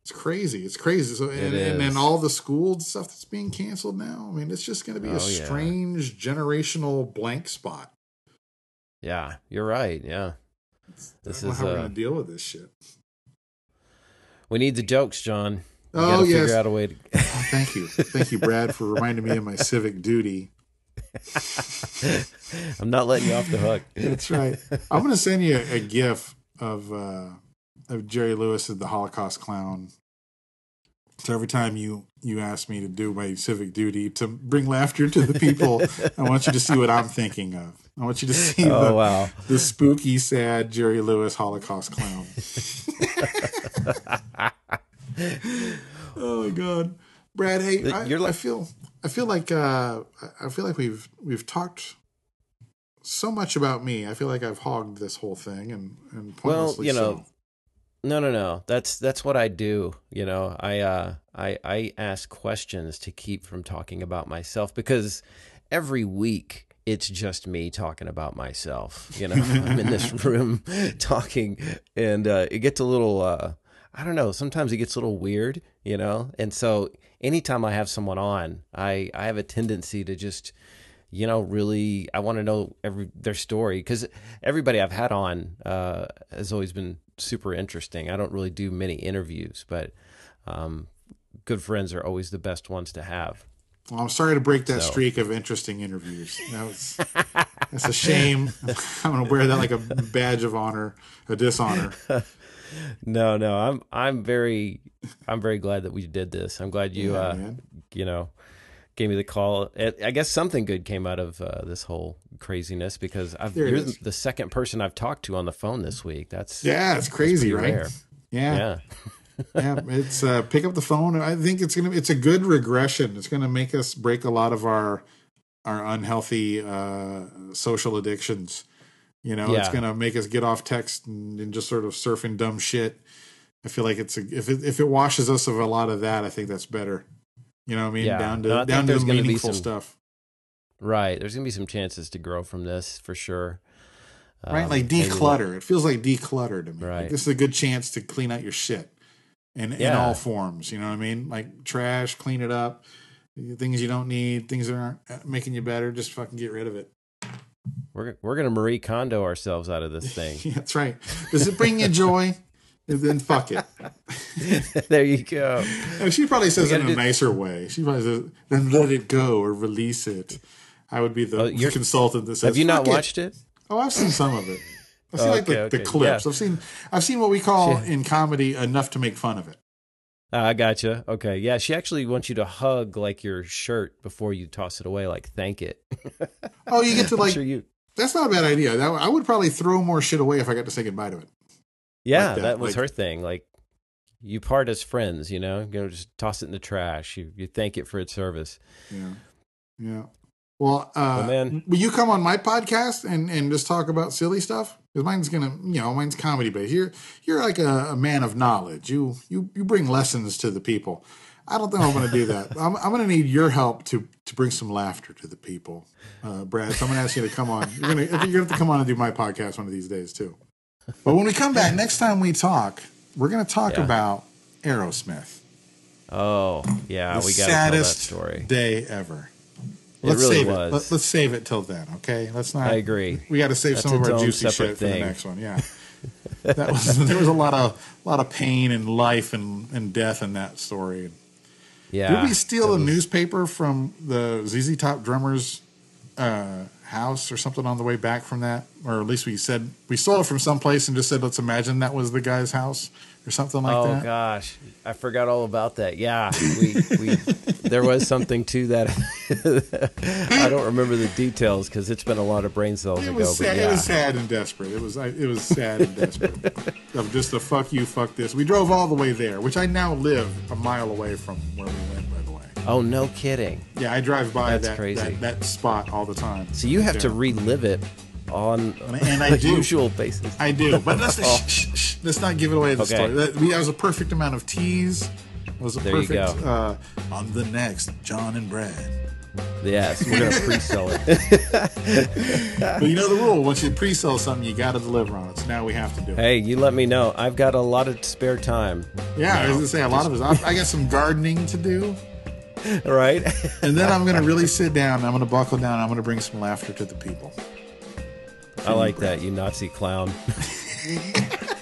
It's crazy. It's crazy. So and, and then all the school stuff that's being canceled now. I mean, it's just going to be oh, a strange yeah. generational blank spot. Yeah, you're right. Yeah. This is how uh, we're going to deal with this shit. We need the jokes, John. You oh yes. Figure out a way to. oh, thank you, thank you, Brad, for reminding me of my civic duty. I'm not letting you off the hook. That's right. I'm going to send you a, a GIF of uh, of Jerry Lewis as the Holocaust clown. So every time you you ask me to do my civic duty to bring laughter to the people, I want you to see what I'm thinking of. I want you to see oh, the, wow. the spooky, sad Jerry Lewis Holocaust clown. oh my god, Brad. Hey, I, like, I feel I feel like uh, I feel like we've we've talked so much about me. I feel like I've hogged this whole thing and and well, you know, so. no, no, no. That's that's what I do. You know, I uh, I I ask questions to keep from talking about myself because every week it's just me talking about myself. You know, I'm in this room talking, and uh, it gets a little. Uh, I don't know. Sometimes it gets a little weird, you know, and so anytime I have someone on, I I have a tendency to just you know really I want to know every their story because everybody I've had on uh, has always been super interesting. I don't really do many interviews, but um, good friends are always the best ones to have. Well, I'm sorry to break that so. streak of interesting interviews. That's that's a shame. I'm going to wear that like a badge of honor, a dishonor. no, no, I'm I'm very I'm very glad that we did this. I'm glad you yeah, uh you know gave me the call. I guess something good came out of uh, this whole craziness because I've, you're the second person I've talked to on the phone this week. That's yeah, it's crazy, right? Rare. Yeah, yeah. yeah, it's uh, pick up the phone. I think it's gonna. It's a good regression. It's gonna make us break a lot of our our unhealthy uh, social addictions. You know, yeah. it's gonna make us get off text and, and, just sort of surfing dumb shit. I feel like it's a, if it if it washes us of a lot of that, I think that's better. You know what I mean? Yeah. Down to no, down to meaningful some, stuff. Right. There's gonna be some chances to grow from this for sure. Right, um, like declutter. Maybe, it feels like declutter to me. Right. Like this is a good chance to clean out your shit, in yeah. in all forms. You know what I mean? Like trash, clean it up. Things you don't need, things that aren't making you better, just fucking get rid of it. We're we're gonna Marie Kondo ourselves out of this thing. yeah, that's right. Does it bring you joy? then fuck it. there you go. And she probably says it in a do... nicer way. She probably says, "Then let it go or release it." I would be the oh, consultant that says. Have you not watched it. it? Oh, I've seen some of it. I've seen like the, okay. the clips. Yeah. I've seen I've seen what we call she... in comedy enough to make fun of it. Uh, I gotcha. Okay, yeah, she actually wants you to hug like your shirt before you toss it away, like thank it. oh, you get to like. Sure you... That's not a bad idea. That, I would probably throw more shit away if I got to say goodbye to it. Yeah, like that. that. was like, her thing. Like you part as friends, you know, you know, just toss it in the trash. You you thank it for its service. Yeah, yeah. Well, uh, well, man, will you come on my podcast and, and just talk about silly stuff? Because mine's gonna, you know, mine's comedy based. You're you're like a, a, man of knowledge. You you you bring lessons to the people. I don't think I'm going to do that. I'm, I'm going to need your help to to bring some laughter to the people, uh, Brad. So I'm going to ask you to come on. You're going to you're going to have to come on and do my podcast one of these days too. But when we come back next time we talk, we're going to talk Yeah. about Aerosmith. Oh, yeah, The we got saddest story. day ever. It really save was. it. Let, let's save it till then, okay? Let's not. I agree. We got to save That's some of our juicy shit for the next one. Yeah, that was there was a lot of lot of pain and life and, and death in that story. Yeah. Did we steal it a newspaper from the ZZ Top drummer's uh, house or something on the way back from that? Or at least we said we stole it from someplace and just said, let's imagine that was the guy's house or something like oh that. Oh gosh, I forgot all about that. Yeah, we, we there was something to that. I don't remember the details because it's been a lot of brain cells It ago. was, sad, yeah, it was sad and desperate. It was I- it was sad and desperate. of just a fuck you, fuck this. We drove all the way there, which I now live a mile away from where we went. By the way, oh no kidding. yeah, I drive by That's that, crazy. that that spot all the time. So you have to relive it on And I the do. usual basis. I do, but let's shh, shh, shh, let's not give it away the Okay. story. That, we- that was a perfect amount of tease. It was a There perfect. Uh, on the next John and Brad. Yes, we're gonna pre-sell it. But you know the rule: once you pre-sell something, you got to deliver on it. So now we have to do it. hey, you let me know. I've got a lot of spare time. Yeah, I was gonna say a lot of it. I, got some gardening to do. Right. And then I'm going to really sit down. I'm going to buckle down. I'm going to bring some laughter to the people. I like that, you Nazi clown.